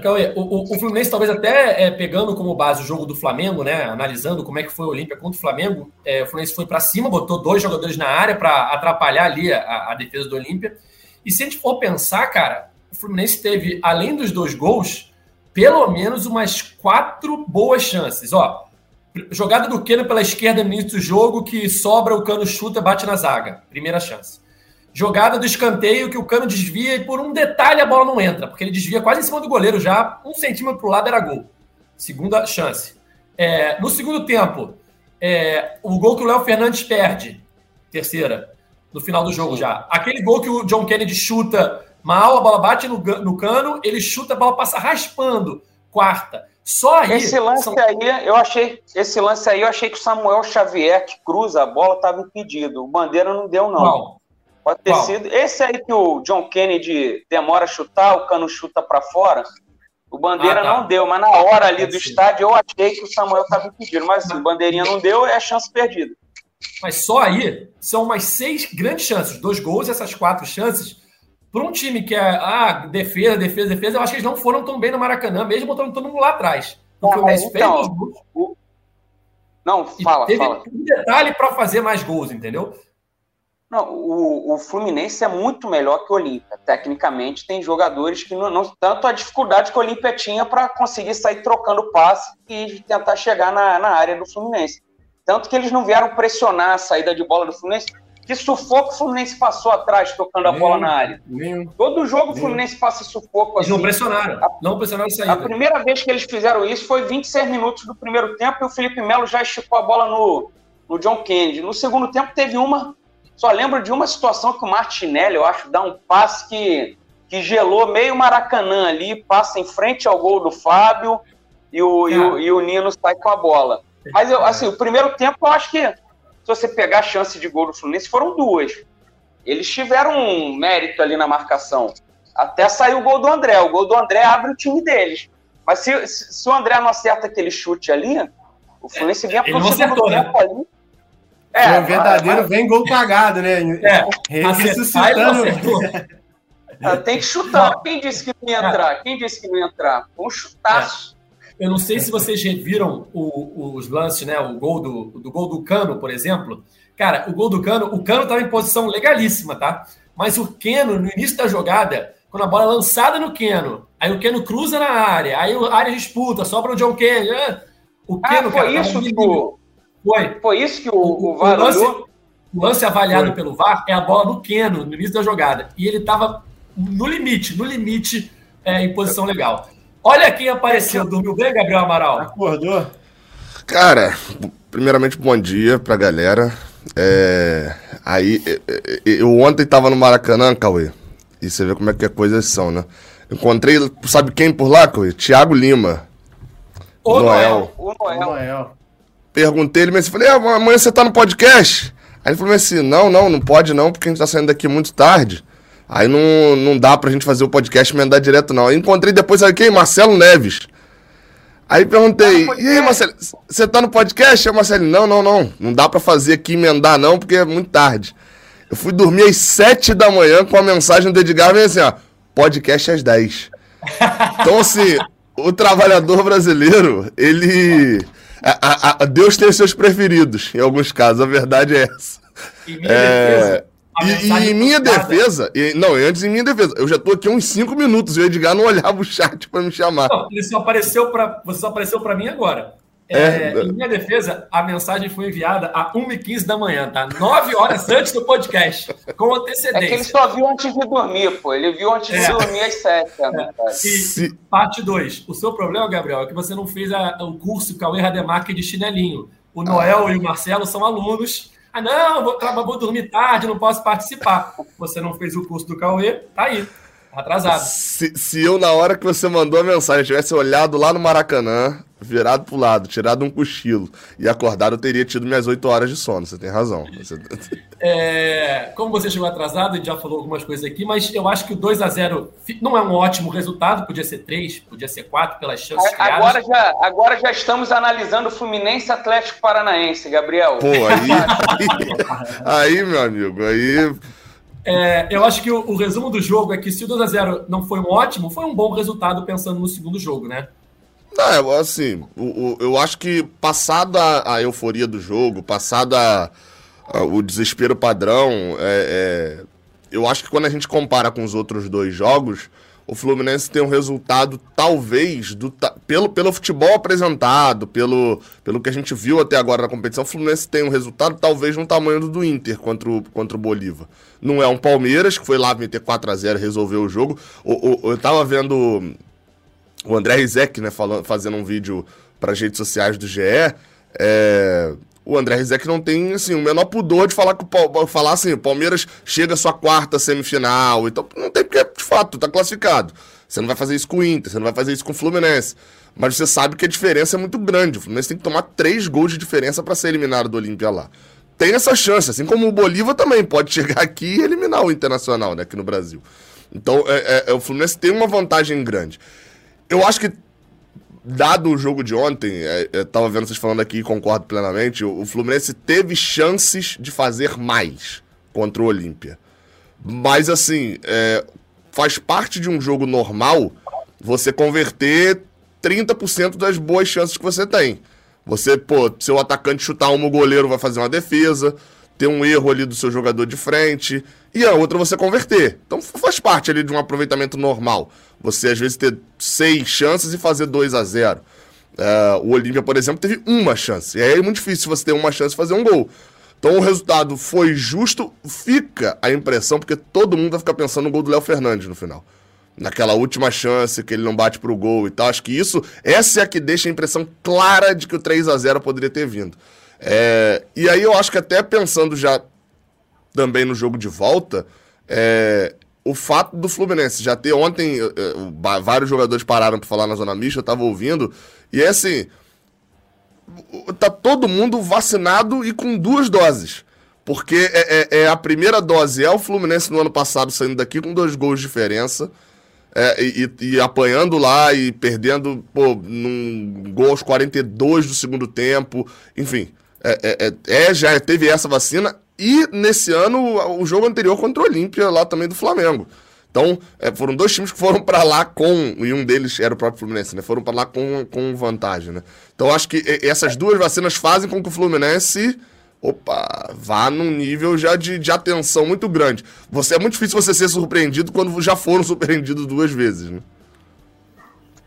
Cauê, o, o, Fluminense talvez até é, pegando como base o jogo do Flamengo, né? Analisando como é que foi o Olímpia contra o Flamengo, é, o Fluminense foi para cima, botou dois jogadores na área para atrapalhar ali a, a, defesa do Olímpia. E se a gente for pensar, cara, o Fluminense teve, além dos dois gols, pelo menos umas quatro boas chances. Ó, jogada do Keno pela esquerda no início do jogo, que sobra, o Cano chuta, bate na zaga. Primeira chance. Jogada do escanteio que o Cano desvia e por um detalhe a bola não entra, porque ele desvia quase em cima do goleiro já, um centímetro para o lado era gol. Segunda chance. É, no segundo tempo, é, o gol que o Léo Fernandes perde, terceira, no final do jogo já. Aquele gol que o John Kennedy chuta mal, a bola bate no, no cano, ele chuta, a bola passa raspando, quarta. Só aí. Esse lance são... aí, eu achei. Esse lance aí, eu achei que o Samuel Xavier, que cruza a bola, estava impedido. O Bandeira não deu, não. Qual? Pode ter Qual? sido. Esse aí que o John Kennedy demora a chutar, o cano chuta para fora. O Bandeira ah, tá. não deu, mas na hora ali do estádio eu achei que o Samuel estava impedido. Mas assim, o Bandeirinha não deu, é chance perdida. Mas só aí são umas seis grandes chances, dois gols, essas quatro chances. Para um time que é ah, defesa, defesa, defesa, eu acho que eles não foram tão bem no Maracanã, mesmo botando todo mundo lá atrás. O Fluminense então, fez gols. O... Não, fala, teve fala. um detalhe para fazer mais gols, entendeu? Não, o, o Fluminense é muito melhor que o Olímpia. Tecnicamente, tem jogadores que não, não tanto a dificuldade que o Olímpia tinha para conseguir sair trocando passe e tentar chegar na, na área do Fluminense. Tanto que eles não vieram pressionar a saída de bola do Fluminense. Que sufoco o Fluminense passou atrás tocando a bola na área. Todo jogo o Fluminense passa sufoco assim. Eles não pressionaram. Não pressionaram a saída. A primeira vez que eles fizeram isso foi 26 minutos do primeiro tempo e o Felipe Melo já esticou a bola no, no John Kennedy. No segundo tempo teve uma só lembro de uma situação que o Martinelli, eu acho, dá um passe que que gelou meio Maracanã ali, passa em frente ao gol do Fábio e o, e o, e o Nino sai com a bola. Mas eu, assim, o primeiro tempo eu acho que se você pegar a chance de gol do Fluminense, foram duas. Eles tiveram um mérito ali na marcação. Até saiu o gol do André. O gol do André abre o time deles. Mas se, se, se o André não acerta aquele chute ali, o Fluminense vinha para o segundo né? tempo ali. É, o verdadeiro mas... vem gol pagado, né? É, ressuscitando. Ah, tem que chutar. Quem disse que não ia entrar? Quem disse que não ia entrar? Um chutaço. É. Eu não sei se vocês reviram o, os lances, né? O gol do, do gol do Cano, por exemplo. Cara, o gol do Cano, o Cano estava em posição legalíssima, tá? Mas o Keno, no início da jogada, quando a bola é lançada no Keno, aí o Keno cruza na área, aí a área disputa, sobra o John Keno. É, o Keno, ah, foi cara, isso que o... Foi. Foi isso que o, o, o VAR o lance, o lance avaliado foi. pelo VAR é a bola do Keno, no início da jogada. E ele estava no limite, no limite, é, em posição legal. Olha quem apareceu. Dormiu bem, Gabriel Amaral? Acordou? Cara, primeiramente, bom dia pra galera. É, aí, eu ontem tava no Maracanã, Cauê, e você vê como é que as coisas são, né? Encontrei, sabe quem por lá, Cauê? Tiago Lima. O Noel. O Noel. Noel. Perguntei ele, mas falei, ah, amanhã você tá no podcast? Aí ele falou assim, não, não, não pode não, porque a gente tá saindo daqui muito tarde. Aí não, não dá pra gente fazer o podcast e emendar direto, não. Aí encontrei depois, sabe quem? Marcelo Neves. Aí perguntei, tá e aí, Marcelo, você tá no podcast? Aí Marcelo, não, não, não. Não dá pra fazer aqui emendar, não, porque é muito tarde. Eu fui dormir às sete da manhã com a mensagem do Edgar, vem assim, ó, podcast às dez. Então, assim, o trabalhador brasileiro, ele. A, a, Deus tem seus preferidos, em alguns casos, a verdade é essa. Em minha é... defesa, e, e, em minha defesa, e, não, antes em minha defesa, eu já tô aqui uns 5 minutos e o Edgar não olhava o chat para me chamar. Não, ele só apareceu para você só apareceu para mim agora. É, é, em minha defesa, a mensagem foi enviada a 1h15 da manhã, tá? 9 horas antes do podcast, com antecedência. É que ele só viu antes de dormir, pô. Ele viu antes de é. dormir às 7. É. E, parte 2. O seu problema, Gabriel, é que você não fez a, o curso Cauê Rademacher de chinelinho. O Noel ah. e o Marcelo são alunos ah, não, vou, vou dormir tarde, não posso participar. Você não fez o curso do Cauê, tá aí. Atrasado. Se, se eu, na hora que você mandou a mensagem, tivesse olhado lá no Maracanã, virado pro lado, tirado um cochilo e acordado, eu teria tido minhas 8 horas de sono. Você tem razão. Você... É, como você chegou atrasado, a gente já falou algumas coisas aqui, mas eu acho que o 2 a 0 não é um ótimo resultado, podia ser 3, podia ser 4 pelas chances agora criadas. Já, agora já estamos analisando o Fluminense Atlético Paranaense, Gabriel. Pô, aí, aí, aí meu amigo, aí é, eu acho que o, o, resumo do jogo é que se o 2x0 não foi um ótimo, foi um bom resultado pensando no segundo jogo, né? Não, assim, o, o, eu acho que passada a, a euforia do jogo, passada o desespero padrão, é, é, eu acho que quando a gente compara com os outros dois jogos, o Fluminense tem um resultado, talvez, do, pelo, pelo futebol apresentado, pelo, pelo que a gente viu até agora na competição, o Fluminense tem um resultado, talvez, no tamanho do, do Inter contra o, contra o Bolívar. Não é um Palmeiras, que foi lá meter 4 a 0 resolveu o jogo. O, o, eu tava vendo o André Rizek, né, falando, fazendo um vídeo para as redes sociais do GE. É, o André Rizek não tem assim, o menor pudor de falar, com, falar assim, o Palmeiras chega à sua quarta semifinal. Então não tem porque, de fato, tá classificado. Você não vai fazer isso com o Inter, você não vai fazer isso com o Fluminense. Mas você sabe que a diferença é muito grande. O Fluminense tem que tomar três gols de diferença para ser eliminado do Olímpia lá. Tem essa chance, assim como o Bolívar também pode chegar aqui e eliminar o Internacional, né, aqui no Brasil. Então, é, é, o Fluminense tem uma vantagem grande. Eu acho que dado o jogo de ontem, é, eu tava vendo vocês falando aqui e concordo plenamente, o Fluminense teve chances de fazer mais contra o Olímpia. Mas assim, é, faz parte de um jogo normal você converter 30% das boas chances que você tem. Você, pô, seu atacante chutar uma, o goleiro vai fazer uma defesa, ter um erro ali do seu jogador de frente, e a outra você converter. Então faz parte ali de um aproveitamento normal. Você às vezes ter seis chances e fazer 2 a 0 é, O Olímpia, por exemplo, teve uma chance. E aí é muito difícil você ter uma chance de fazer um gol. Então o resultado foi justo, fica a impressão, porque todo mundo vai ficar pensando no gol do Léo Fernandes no final. Naquela última chance que ele não bate pro gol e tal. Acho que isso, essa é a que deixa a impressão clara de que o 3 a 0 poderia ter vindo. É, e aí eu acho que até pensando já também no jogo de volta, é, o fato do Fluminense já ter ontem, uh, vários jogadores pararam para falar na zona mista, eu tava ouvindo, e é assim, tá todo mundo vacinado e com duas doses. Porque é, é, é, a primeira dose é o Fluminense no ano passado saindo daqui com dois gols de diferença. É, e, e, apanhando lá e perdendo pô, num gol aos 42 do segundo tempo. Enfim, é, é, é, é já teve essa vacina. E nesse ano, o jogo anterior contra o Olímpia, lá também do Flamengo. Então, é, foram dois times que foram para lá com, e um deles era o próprio Fluminense, né? Foram para lá com, com vantagem, né? Então, acho que essas duas vacinas fazem com que o Fluminense, opa, vá num nível já de, de atenção muito grande. Você É muito difícil você ser surpreendido quando já foram surpreendidos duas vezes, né?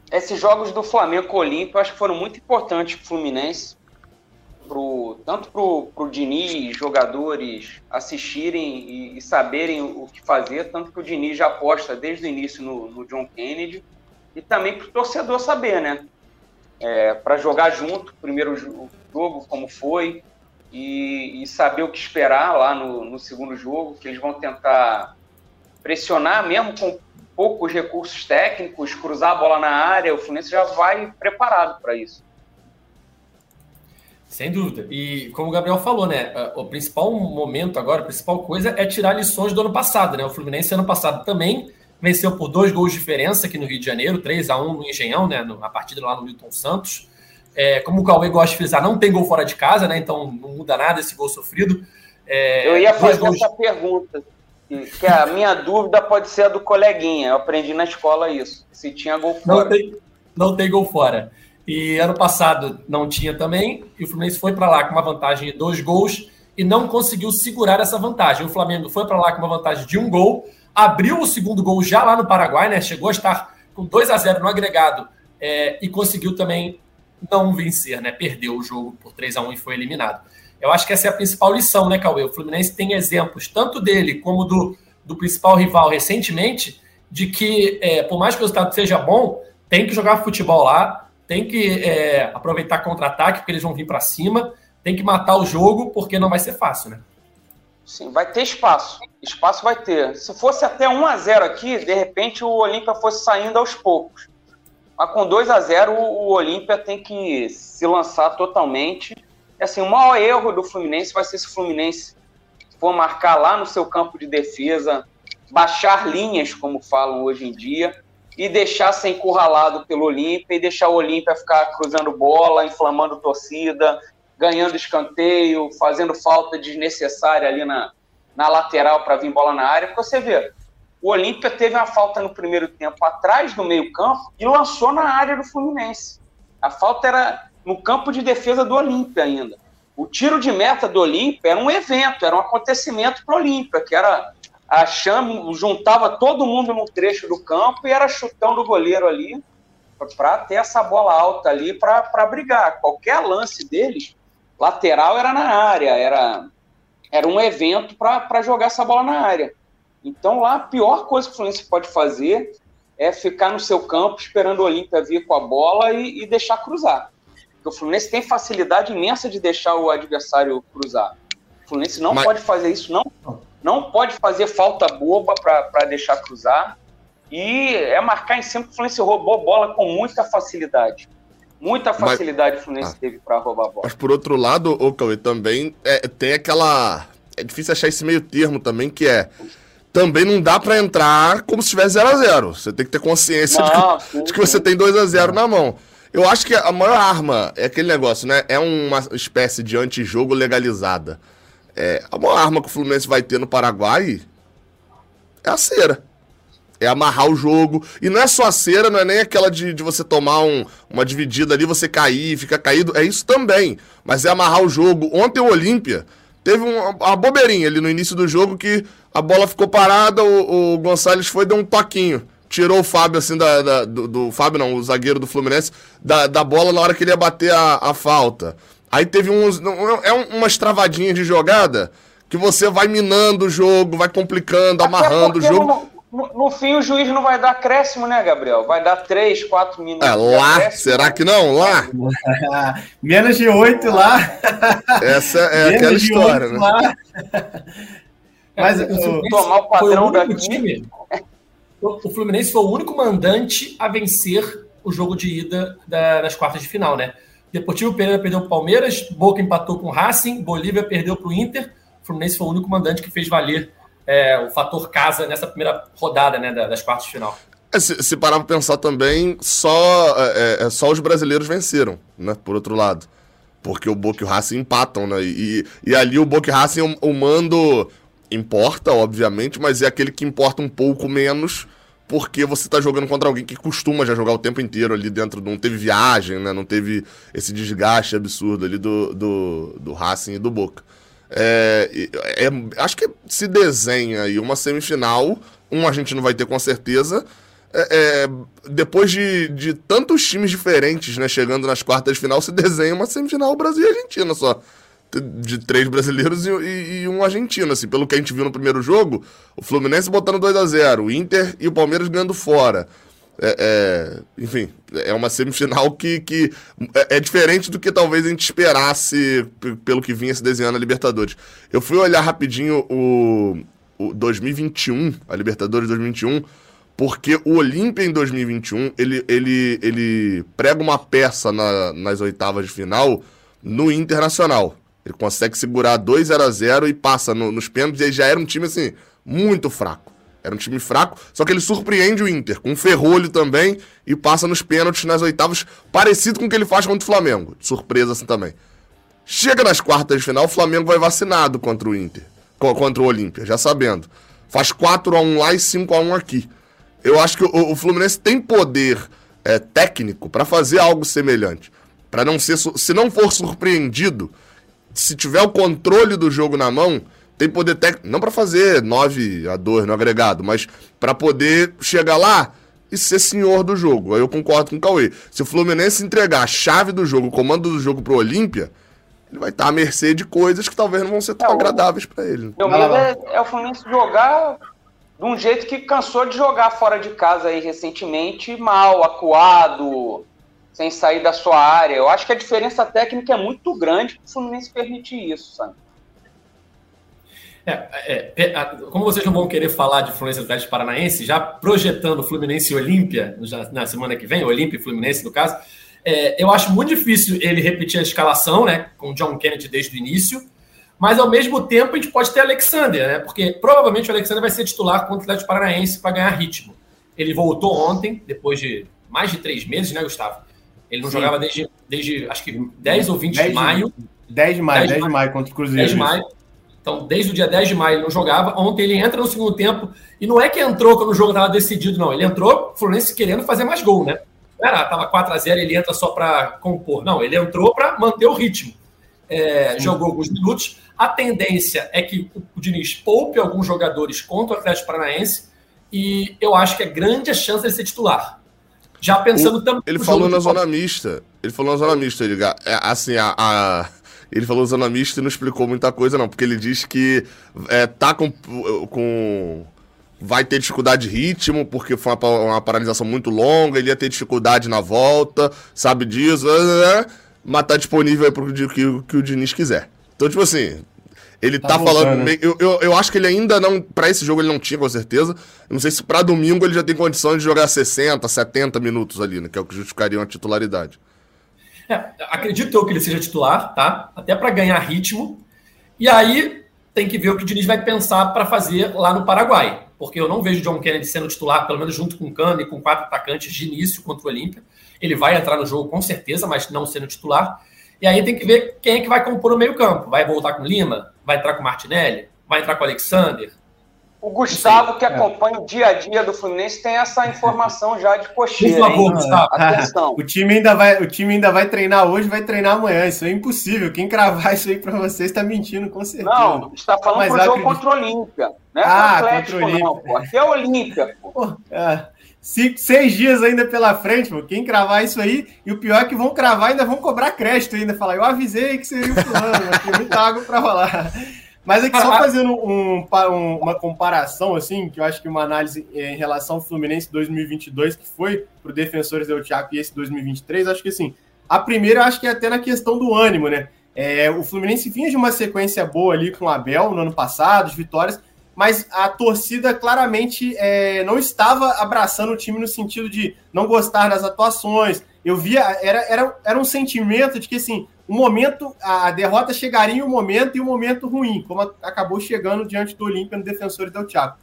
Esses jogos do Flamengo com o Olímpio, acho que foram muito importantes para o Fluminense, pro, tanto para o Diniz, jogadores assistirem e, e, saberem o que fazer, tanto que o Diniz já aposta desde o início no, no John Kennedy, e também para o torcedor saber, né? É, para jogar junto, primeiro jogo, como foi, e, e, saber o que esperar lá no, no segundo jogo, que eles vão tentar pressionar mesmo com poucos recursos técnicos, cruzar a bola na área, o Fluminense já vai preparado para isso. Sem dúvida. E como o Gabriel falou, né? O principal momento agora, a principal coisa é tirar lições do ano passado, né? O Fluminense ano passado também venceu por dois gols de diferença aqui no Rio de Janeiro, 3 a 1 no Engenhão, né? A partida lá no Milton Santos. É, como o Cauê gosta de frisar, não tem gol fora de casa, né? Então não muda nada esse gol sofrido. É, Eu ia fazer gols... essa pergunta. Que a minha dúvida pode ser a do coleguinha. Eu aprendi na escola isso. Se tinha gol fora. Não tem, não tem gol fora. E ano passado não tinha também, e o Fluminense foi para lá com uma vantagem de dois gols e não conseguiu segurar essa vantagem. O Flamengo foi para lá com uma vantagem de um gol, abriu o segundo gol já lá no Paraguai, né? Chegou a estar com 2 a 0 no agregado é, e conseguiu também não vencer, né? Perdeu o jogo por 3 a 1 e foi eliminado. Eu acho que essa é a principal lição, né, Cauê? O Fluminense tem exemplos, tanto dele como do, do principal rival recentemente, de que, é, por mais que o resultado seja bom, tem que jogar futebol lá, tem que é, aproveitar contra-ataque, porque eles vão vir para cima, tem que matar o jogo, porque não vai ser fácil, né? Sim, vai ter espaço. Espaço vai ter. Se fosse até 1 a 0 aqui, de repente o Olímpia fosse saindo aos poucos. Mas com 2 a 0 o Olímpia tem que se lançar totalmente. Assim, o maior erro do Fluminense vai ser se o Fluminense for marcar lá no seu campo de defesa, baixar linhas, como falam hoje em dia, e deixar ser encurralado pelo Olímpia e deixar o Olímpia ficar cruzando bola, inflamando torcida, ganhando escanteio, fazendo falta desnecessária ali na, na lateral para vir bola na área. Porque você vê, o Olímpia teve uma falta no primeiro tempo atrás do meio-campo e lançou na área do Fluminense. A falta era no campo de defesa do Olímpia ainda. O tiro de meta do Olímpia era um evento, era um acontecimento para o Olímpia, que era a Chame juntava todo mundo no trecho do campo e era chutão do goleiro ali para ter essa bola alta ali para brigar. Qualquer lance deles, lateral era na área, era, era um evento para jogar essa bola na área. Então lá a pior coisa que o Fluminense pode fazer é ficar no seu campo esperando o Olímpia vir com a bola e, e deixar cruzar. Porque o Fluminense tem facilidade imensa de deixar o adversário cruzar. O Fluminense não Mas... pode fazer isso, não não pode fazer falta boba para deixar cruzar. E é marcar em cima que o Fluminense roubou bola com muita facilidade. Muita facilidade Mas, o Fluminense ah, teve para roubar a bola. Mas por outro lado, o Cauê, também é, tem aquela. É difícil achar esse meio termo também, que é. Também não dá para entrar como se tivesse 0x0. Você tem que ter consciência não, de, que, sim, de, que, você tem 2x0 na mão. Eu acho que a maior arma é aquele negócio, né? É uma espécie de antijogo legalizada. É, a maior arma que o Fluminense vai ter no Paraguai é a cera. É amarrar o jogo. E não é só a cera, não é nem aquela de, de você tomar um, uma dividida ali, você cair, ficar caído. É isso também. Mas é amarrar o jogo. Ontem o Olímpia teve uma, uma bobeirinha ali no início do jogo que a bola ficou parada, o, o Gonçalves foi deu um toquinho. Tirou o Fábio, assim, da, da do, do, Fábio não, o zagueiro do Fluminense, da, da bola na hora que ele ia bater a, a falta. Aí teve uns. É umas travadinhas de jogada que você vai minando o jogo, vai complicando, amarrando o jogo. No, no, fim, o juiz não vai dar acréscimo, né, Gabriel? Vai dar 3, 4 minutos. É, lá? Será que não? Lá? Menos de 8 lá. Essa é Menos aquela história, né? Lá. Mas o, tomar o padrão o daqui. Time, o Fluminense foi o único mandante a vencer o jogo de ida da, das quartas de final, né? Deportivo Pereira perdeu para o Palmeiras, Boca empatou com o Racing, Bolívia perdeu para o Inter. O Fluminense foi o único mandante que fez valer é, o fator casa nessa primeira rodada né, das quartas de final. É, se, se parar para pensar também, só, é, é, só os brasileiros venceram, né? Por outro lado. Porque o Boca e o Racing empatam, né? E, e ali o Boca e o Racing, o, o mando importa, obviamente, mas é aquele que importa um pouco menos porque você tá jogando contra alguém que costuma já jogar o tempo inteiro ali dentro, não teve viagem, né? Não teve esse desgaste absurdo ali do, do, do Racing e do Boca. É, é, acho que se desenha aí uma semifinal, um a gente não vai ter com certeza. É, é, depois de, de tantos times diferentes né, chegando nas quartas de final, se desenha uma semifinal Brasil e Argentina só de três brasileiros e, e, e, um argentino, assim, pelo que a gente viu no primeiro jogo, o Fluminense botando 2 a 0 o Inter e o Palmeiras ganhando fora. É, é, enfim, é uma semifinal que, que é, é, diferente do que talvez a gente esperasse pelo que vinha se desenhando a Libertadores. Eu fui olhar rapidinho o, o 2021, a Libertadores 2021, porque o Olímpia em 2021 ele, ele, ele prega uma peça na, nas oitavas de final no Internacional. Ele consegue segurar 2 a 0 e passa no, nos pênaltis. E já era um time, assim, muito fraco. Era um time fraco, só que ele surpreende o Inter, com um ferrolho também, e passa nos pênaltis nas oitavas, parecido com o que ele faz contra o Flamengo. Surpresa assim também. Chega nas quartas de final, o Flamengo vai vacinado contra o Inter, contra o Olímpia, já sabendo. Faz 4 a 1 lá e 5 a 1 aqui. Eu acho que o, o Fluminense tem poder é, técnico para fazer algo semelhante. para não ser, se não for surpreendido, se tiver o controle do jogo na mão, tem poder técnico, não para fazer 9 a 2 no agregado, mas para poder chegar lá e ser senhor do jogo. Aí eu concordo com o Cauê. Se o Fluminense entregar a chave do jogo, o comando do jogo pro Olímpia, ele vai estar à mercê de coisas que talvez não vão ser tão é, agradáveis para ele. Meu medo é, é, o Fluminense jogar de um jeito que cansou de jogar fora de casa aí recentemente, mal, acuado, sem sair da sua área. Eu acho que a diferença técnica é muito grande para o Fluminense permitir isso, sabe? É, é, é, como vocês não vão querer falar de Fluminense Atlético Paranaense, já projetando Fluminense e Olímpia na semana que vem, Olímpia e Fluminense no caso, é, eu acho muito difícil ele repetir a escalação, né, com John Kennedy desde o início, mas ao mesmo tempo a gente pode ter Alexander, né, porque provavelmente o Alexander vai ser titular contra o Atlético Paranaense para ganhar ritmo. Ele voltou ontem, depois de mais de três meses, né, Gustavo? Ele não Sim. jogava desde, desde, acho que 10 ou 20 10 de maio. 10 de maio, 10 de, 10 de maio contra o Cruzeiro. 10 de maio. Então, desde o dia 10 de maio ele não jogava. Ontem ele entra no segundo tempo. E não é que entrou quando o jogo estava decidido, não. Ele entrou, Fluminense querendo fazer mais gol, né? Era, tava 4x0, ele entra só para compor. Não, ele entrou para manter o ritmo. É, jogou alguns minutos. A tendência é que o Diniz poupe alguns jogadores contra o Atlético Paranaense. E eu acho que é grande a chance de ser titular. Já pensando também. Ele falou na zona mista. Ele falou na zona mista, Edgar. É, assim, a, a, ele falou zona mista e não explicou muita coisa, não, porque ele diz que é, tá com, com. Vai ter dificuldade de ritmo, porque foi uma, uma paralisação muito longa, ele ia ter dificuldade na volta, sabe disso, né, né, mas tá disponível para o que, que o Diniz quiser. Então, tipo assim, ele tá, tá falando. Meio, eu, eu, eu, acho que ele ainda não. Para esse jogo ele não tinha, com certeza. Eu não sei se para domingo ele já tem condição de jogar 60, 70 minutos ali, né? Que é o que justificaria uma titularidade. É, acredito eu que ele seja titular, tá? Até para ganhar ritmo. E aí tem que ver o que o Diniz vai pensar para fazer lá no Paraguai. Porque eu não vejo John Kennedy sendo titular, pelo menos junto com o Cano e com quatro atacantes de início contra o Olímpia. Ele vai entrar no jogo com certeza, mas não sendo titular. E aí tem que ver quem é que vai compor o meio-campo. Vai voltar com Lima? Vai entrar com Martinelli? Vai entrar com Alexander? O Gustavo, que é. acompanha o dia a dia do Fluminense, tem essa informação já de cocheira. Por favor, Gustavo. Atenção. o, time ainda vai, o time ainda vai treinar hoje, vai treinar amanhã. Isso é impossível. Quem cravar isso aí para vocês está mentindo, com certeza. Não, está falando Mas pro jogo acredito... contra o Olímpia. Não é ah, Atlético, contra o Olímpia. não, pô. Aqui é Olímpia, pô. pô é. Cinco, seis dias ainda pela frente, pô. Quem cravar isso aí, e o pior é que vão cravar ainda vão cobrar crédito ainda. Falar, eu avisei que seria o fulano, tem muita água para rolar. Mas é que só fazendo um, um, uma comparação, assim, que eu acho que uma análise é, em relação ao Fluminense 2022, que foi para o Defensores do Thiago e esse 2023, acho que assim, a primeira acho que é até na questão do ânimo, né? É, o Fluminense vinha de uma sequência boa ali com o Abel no ano passado, as vitórias, mas a torcida claramente é, não estava abraçando o time no sentido de não gostar das atuações. Eu via, era, era, era um sentimento de que assim, o momento, a derrota chegaria em um momento e um momento ruim, como acabou chegando diante do Olímpia no Defensor Del Chaco.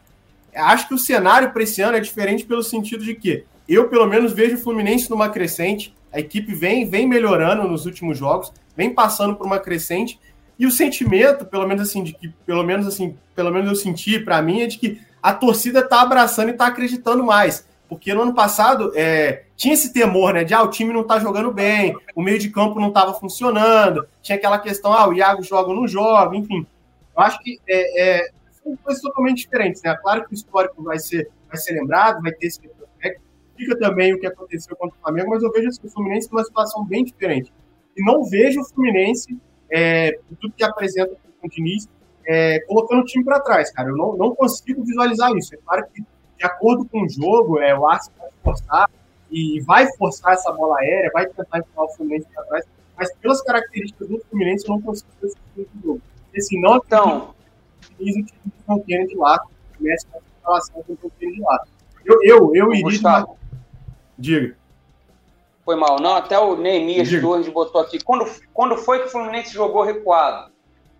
Acho que o cenário para esse ano é diferente pelo sentido de que eu, pelo menos, vejo o Fluminense numa crescente, a equipe vem, vem melhorando nos últimos jogos, vem passando por uma crescente, e o sentimento, pelo menos assim, de que, pelo menos assim, pelo menos eu senti para mim, é de que a torcida está abraçando e está acreditando mais. Porque no ano passado é, tinha esse temor, né? De ah, o time não tá jogando bem, o meio de campo não estava funcionando, tinha aquela questão, ah, o Iago joga ou não joga, enfim. Eu acho que é, é, são coisas totalmente diferentes, né? Claro que o histórico vai ser, vai ser lembrado, vai ter esse retrospecto. Fica também o que aconteceu contra o Flamengo, mas eu vejo assim, o Fluminense numa situação bem diferente. E não vejo o Fluminense, é, tudo que apresenta com o Diniz, é, colocando o time para trás, cara. Eu não, não consigo visualizar isso. É claro que de acordo com o jogo, é, o Arsenal vai forçar e vai forçar essa bola aérea, vai tentar empurrar o Fluminense para trás, mas pelas características do Fluminense, eu não consigo ver esse tipo de jogo. Assim, não então, utiliza o time do John Kennedy lá, começa com a relação com o John Kennedy lá. Eu, eu, eu iria. Diga. Foi mal. Não, até o Neemias Torres botou aqui. Quando, quando foi que o Fluminense jogou recuado?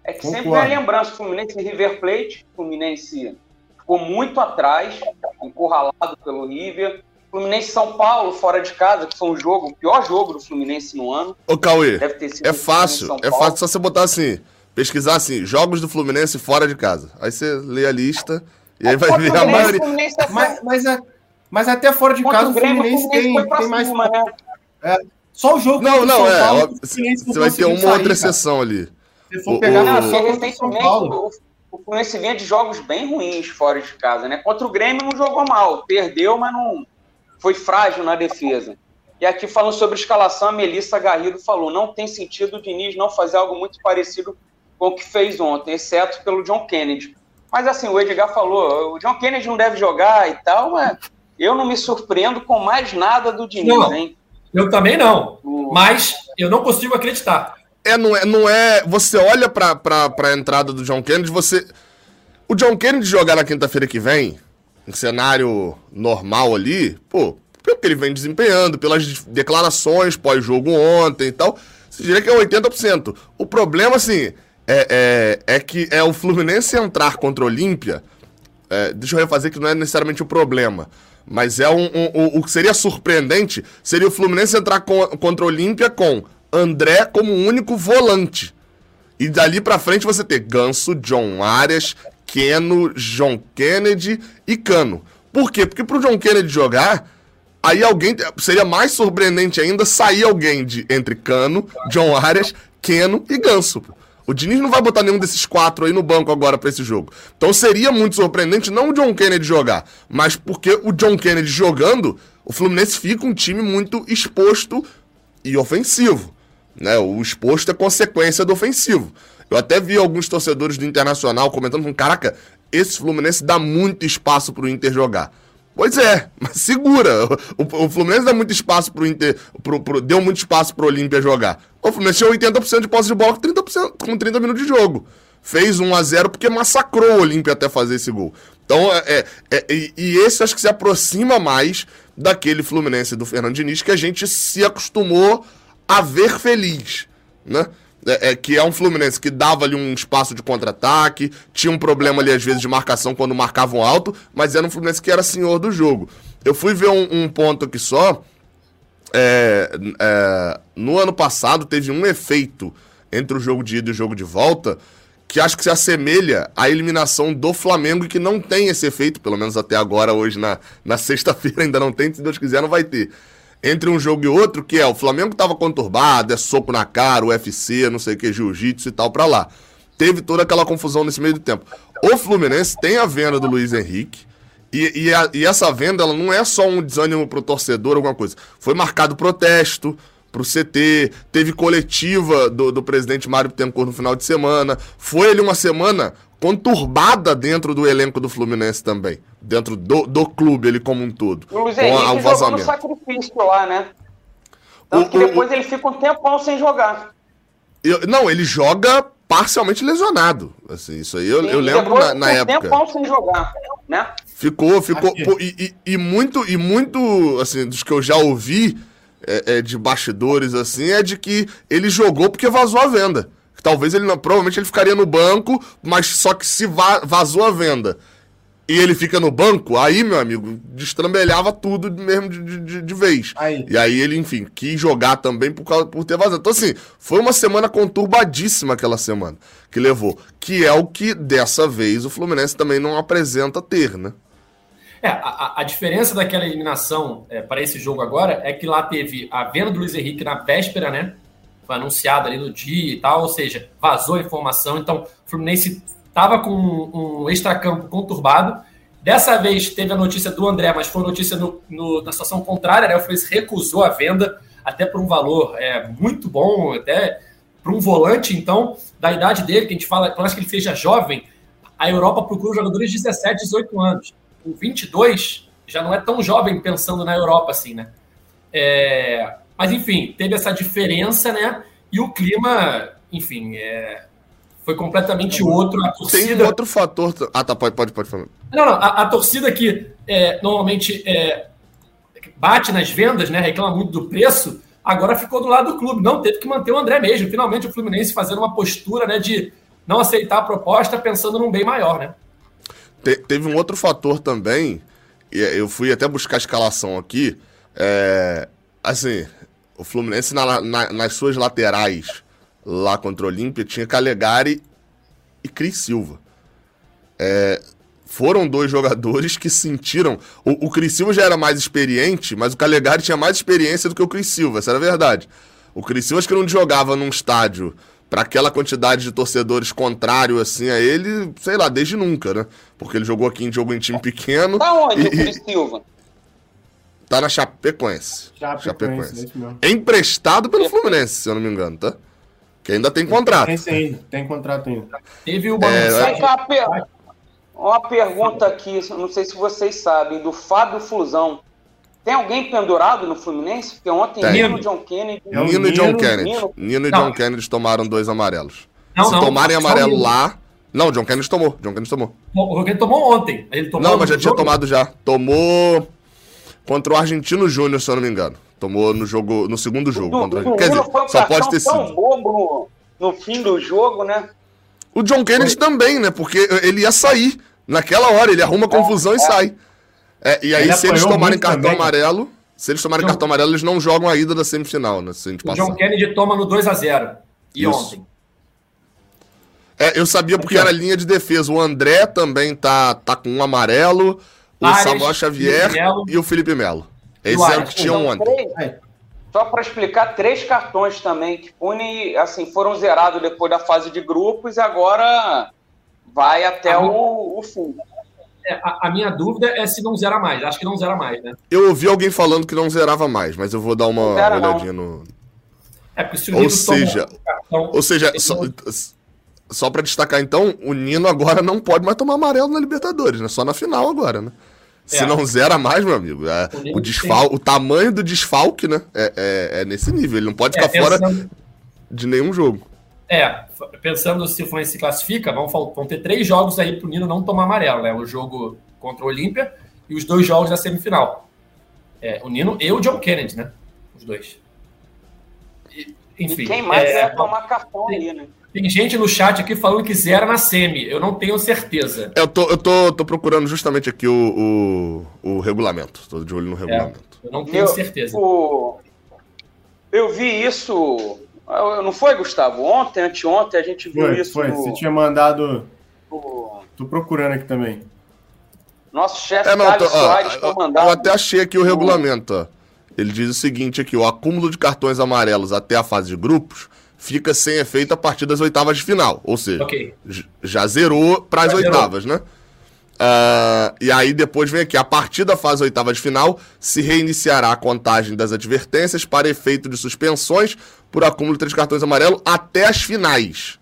É que Concordo. sempre é lembrança, Fluminense e River Plate, Fluminense ficou muito atrás, encurralado pelo River. Fluminense São Paulo, fora de casa, que foi um jogo, o pior jogo do Fluminense no ano. Ô, Cauê, é fácil, é fácil só você botar assim, pesquisar assim, jogos do Fluminense fora de casa. Aí você lê a lista e aí é, vai ver a maioria. É mas, mas, é, mas, até fora de casa o Fluminense, tem, tem mais... Cima, né? É, só o jogo Não, não, é. Paulo, você vai ter uma sair, outra exceção ali. Se for pegar o, o, só São Paulo o Fluminense vinha de jogos bem ruins fora de casa, né? Contra o Grêmio não jogou mal, perdeu, mas não foi frágil na defesa. E aqui falando sobre escalação, a Melissa Garrido falou: não tem sentido o Diniz não fazer algo muito parecido com o que fez ontem, exceto pelo John Kennedy. Mas assim, o Edgar falou: o John Kennedy não deve jogar e tal, mas eu não me surpreendo com mais nada do Diniz, não, hein? Eu também não, mas eu não consigo acreditar. É, não é, não é. Você olha pra, pra, pra entrada do John Kennedy, você. O John Kennedy jogar na quinta-feira que vem, em cenário normal ali, pô, pelo que ele vem desempenhando, pelas declarações pós-jogo ontem e tal, você diria que é 80%. O problema, assim, é, é, é que é o Fluminense entrar contra o Olímpia. É, deixa eu refazer que não é necessariamente o problema. Mas é um, um, um, o que seria surpreendente seria o Fluminense entrar com, contra o Olímpia com André como único volante. E dali para frente você ter Ganso, John Arias, Keno, John Kennedy e Cano. Por quê? Porque pro John Kennedy jogar, aí alguém. Seria mais surpreendente ainda sair alguém de entre Cano, John Arias, Keno e Ganso. O Diniz não vai botar nenhum desses quatro aí no banco agora para esse jogo. Então seria muito surpreendente não o John Kennedy jogar, mas porque o John Kennedy jogando, o Fluminense fica um time muito exposto e ofensivo. Né? O exposto é consequência do ofensivo. Eu até vi alguns torcedores do Internacional comentando, caraca, esse Fluminense dá muito espaço pro Inter jogar. Pois é, mas segura. O, o Fluminense dá muito espaço pro Inter, pro, pro, deu muito espaço pro Olímpia jogar. O Fluminense tinha 80% de posse de bola com 30%, com 30 minutos de jogo. Fez 1 a 0 porque massacrou o Olímpia até fazer esse gol. Então, é, é, é e, esse acho que se aproxima mais daquele Fluminense do Fernando Diniz que a gente se acostumou a ver feliz, né? É, é, que é um Fluminense que dava ali um espaço de contra-ataque, tinha um problema ali às vezes de marcação quando marcavam alto, mas era um Fluminense que era senhor do jogo. Eu fui ver um, um ponto aqui só. É, é, no ano passado teve um efeito entre o jogo de ida e o jogo de volta que acho que se assemelha à eliminação do Flamengo e que não tem esse efeito, pelo menos até agora, hoje na, na sexta-feira ainda não tem, se Deus quiser não vai ter entre um jogo e outro, que é o Flamengo tava conturbado, é soco na cara, UFC, não sei o que, jiu-jitsu e tal pra lá. Teve toda aquela confusão nesse meio do tempo. O Fluminense tem a venda do Luiz Henrique, e, e, a, e essa venda ela não é só um desânimo pro torcedor, alguma coisa. Foi marcado protesto, pro CT, teve coletiva do, do presidente Mário Bittencourt no final de semana. Foi ali uma semana conturbada dentro do elenco do Fluminense também. Dentro do, do clube, ele como um todo. O Luiz Henrique com jogou no sacrifício lá, né? Tanto o, que depois o, ele fica um tempão sem jogar. Eu, não, ele joga parcialmente lesionado. Assim, isso aí eu, eu lembro na, na época. Tempo sem jogar, né? Ficou, ficou. Pô, e, e, e, muito, e muito, assim, dos que eu já ouvi é, é, de bastidores, assim, é de que ele jogou porque vazou a venda. Talvez ele não. Provavelmente ele ficaria no banco, mas só que se va vazou a venda e ele fica no banco, aí, meu amigo, destrambelhava tudo mesmo de, de, de vez. Aí. E aí ele, enfim, quis jogar também por, causa, por ter vazado. Então, assim, foi uma semana conturbadíssima aquela semana que levou. Que é o que, dessa vez, o Fluminense também não apresenta ter, né? É, a, a diferença daquela eliminação é, para esse jogo agora é que lá teve a venda do Luiz Henrique na véspera, né? Foi anunciada ali no dia e tal, ou seja, vazou a informação. Então, o Fluminense estava com um, um extracampo conturbado. Dessa vez teve a notícia do André, mas foi notícia no, no, na situação contrária, né? O Fluminense recusou a venda, até por um valor é, muito bom, até para um volante, então, da idade dele, que a gente fala, por mais que ele seja jovem, a Europa procura jogadores de 17, 18 anos. Com 22, já não é tão jovem pensando na Europa assim, né? É, mas, enfim, teve essa diferença, né? E o clima, enfim, é, foi completamente outro. A torcida... Tem outro fator. Ah, tá, pode, pode, pode falar. Não, não, a, a torcida que é, normalmente é, bate nas vendas, né? Reclama muito do preço, agora ficou do lado do clube. Não, teve que manter o André mesmo. Finalmente o Fluminense fazendo uma postura né, de não aceitar a proposta pensando num bem maior, né? Te, teve um outro fator também, e eu fui até buscar a escalação aqui. É, assim, o Fluminense na, na, nas suas laterais lá contra o Olímpia, tinha Calegari e Cris Silva. É, foram dois jogadores que sentiram. O, o Cris Silva já era mais experiente, mas o Calegari tinha mais experiência do que o Cris Silva, essa era a verdade. O Cris Silva acho que não jogava num estádio para aquela quantidade de torcedores contrário assim a ele, sei lá, desde nunca, né? Porque ele jogou aqui em jogo em time pequeno. Tá onde e, o Cris Silva? Tá na Chapecoense. Chapecoense. Chapecoense. Emprestado pelo Fluminense, se eu não me engano, tá? Que ainda tem contrato. Tem, tem, tem contrato ainda. Teve uma, é, uma, uma pergunta aqui, não sei se vocês sabem, do Fábio Flusão. Tem alguém pendurado no Fluminense? Porque ontem tem. Nino, John Kennedy. É Nino, e John Kennedy. Nino, Nino e John Kennedy tomaram dois amarelos. Não, Se não, tomarem amarelo lá. Não, John Kennedy tomou. John Kennedy tomou. O Kennedy tomou ontem. Ele tomou não, mas já tinha tomado já. Tomou contra o Argentino Júnior, se eu não me engano. Tomou no jogo, no segundo jogo. Do, contra... do Quer dizer, só pode ter sido. bobo no, no fim do jogo, né? O John Kennedy foi. também, né? Porque ele ia sair. Naquela hora, ele arruma confusão é, e é. sai. É, e aí, ele se eles tomarem cartão também. amarelo, se eles tomarem John... cartão amarelo, eles não jogam a ida da semifinal, né? Se a gente o John Kennedy toma no 2 a 0 E Isso. ontem. É, eu sabia porque era linha de defesa. O André também tá, tá com um amarelo, o Ares, Samuel Xavier e o Felipe Melo. Esse era o que tinham ontem. É. Só para explicar, três cartões também que pune, assim, foram zerados depois da fase de grupos e agora vai até a o, minha, o fim. É, a, a, minha dúvida é se não zera mais. Acho que não zera mais, né? Eu ouvi alguém falando que não zerava mais, mas eu vou dar uma zera, olhadinha não. no. É, porque se o ou seja, cartão, ou seja, só, só para destacar então, o Nino agora não pode mais tomar amarelo na Libertadores, né? Só na final agora, né? Se é. não zera mais, meu amigo, é, o, desfal, o tamanho do desfalque, né? É, é, é nesse nível. Ele não pode é, ficar pensando, fora de nenhum jogo. É, pensando se o Fluminense se classifica, vão, vão ter três jogos aí pro Nino não tomar amarelo, né? O jogo contra o Olímpia e os dois jogos da semifinal. É, o Nino e o John Kennedy, né? Os dois. E, enfim. E quem mais é, tomar cartão ali, né? Tem gente no chat aqui falando que zera na semi. Eu não tenho certeza. Eu tô, eu tô, tô procurando justamente aqui o, o, o regulamento. Tô de olho no regulamento. É, eu não tenho eu, certeza. O... Eu vi isso. Não foi, Gustavo? Ontem, anteontem, a gente viu foi, isso. Foi, no... você tinha mandado. O... Tô procurando aqui também. Nosso chefe é, não, tô, Soares ó, Eu até achei aqui o regulamento. Ó. Ele diz o seguinte aqui: o acúmulo de cartões amarelos até a fase de grupos fica sem efeito a partir das oitavas de final. Ou seja, okay. já zerou para as oitavas, né? Uh, e aí depois vem aqui, a partir da fase oitava de final, se reiniciará a contagem das advertências para efeito de suspensões por acúmulo de três cartões amarelos até as finais.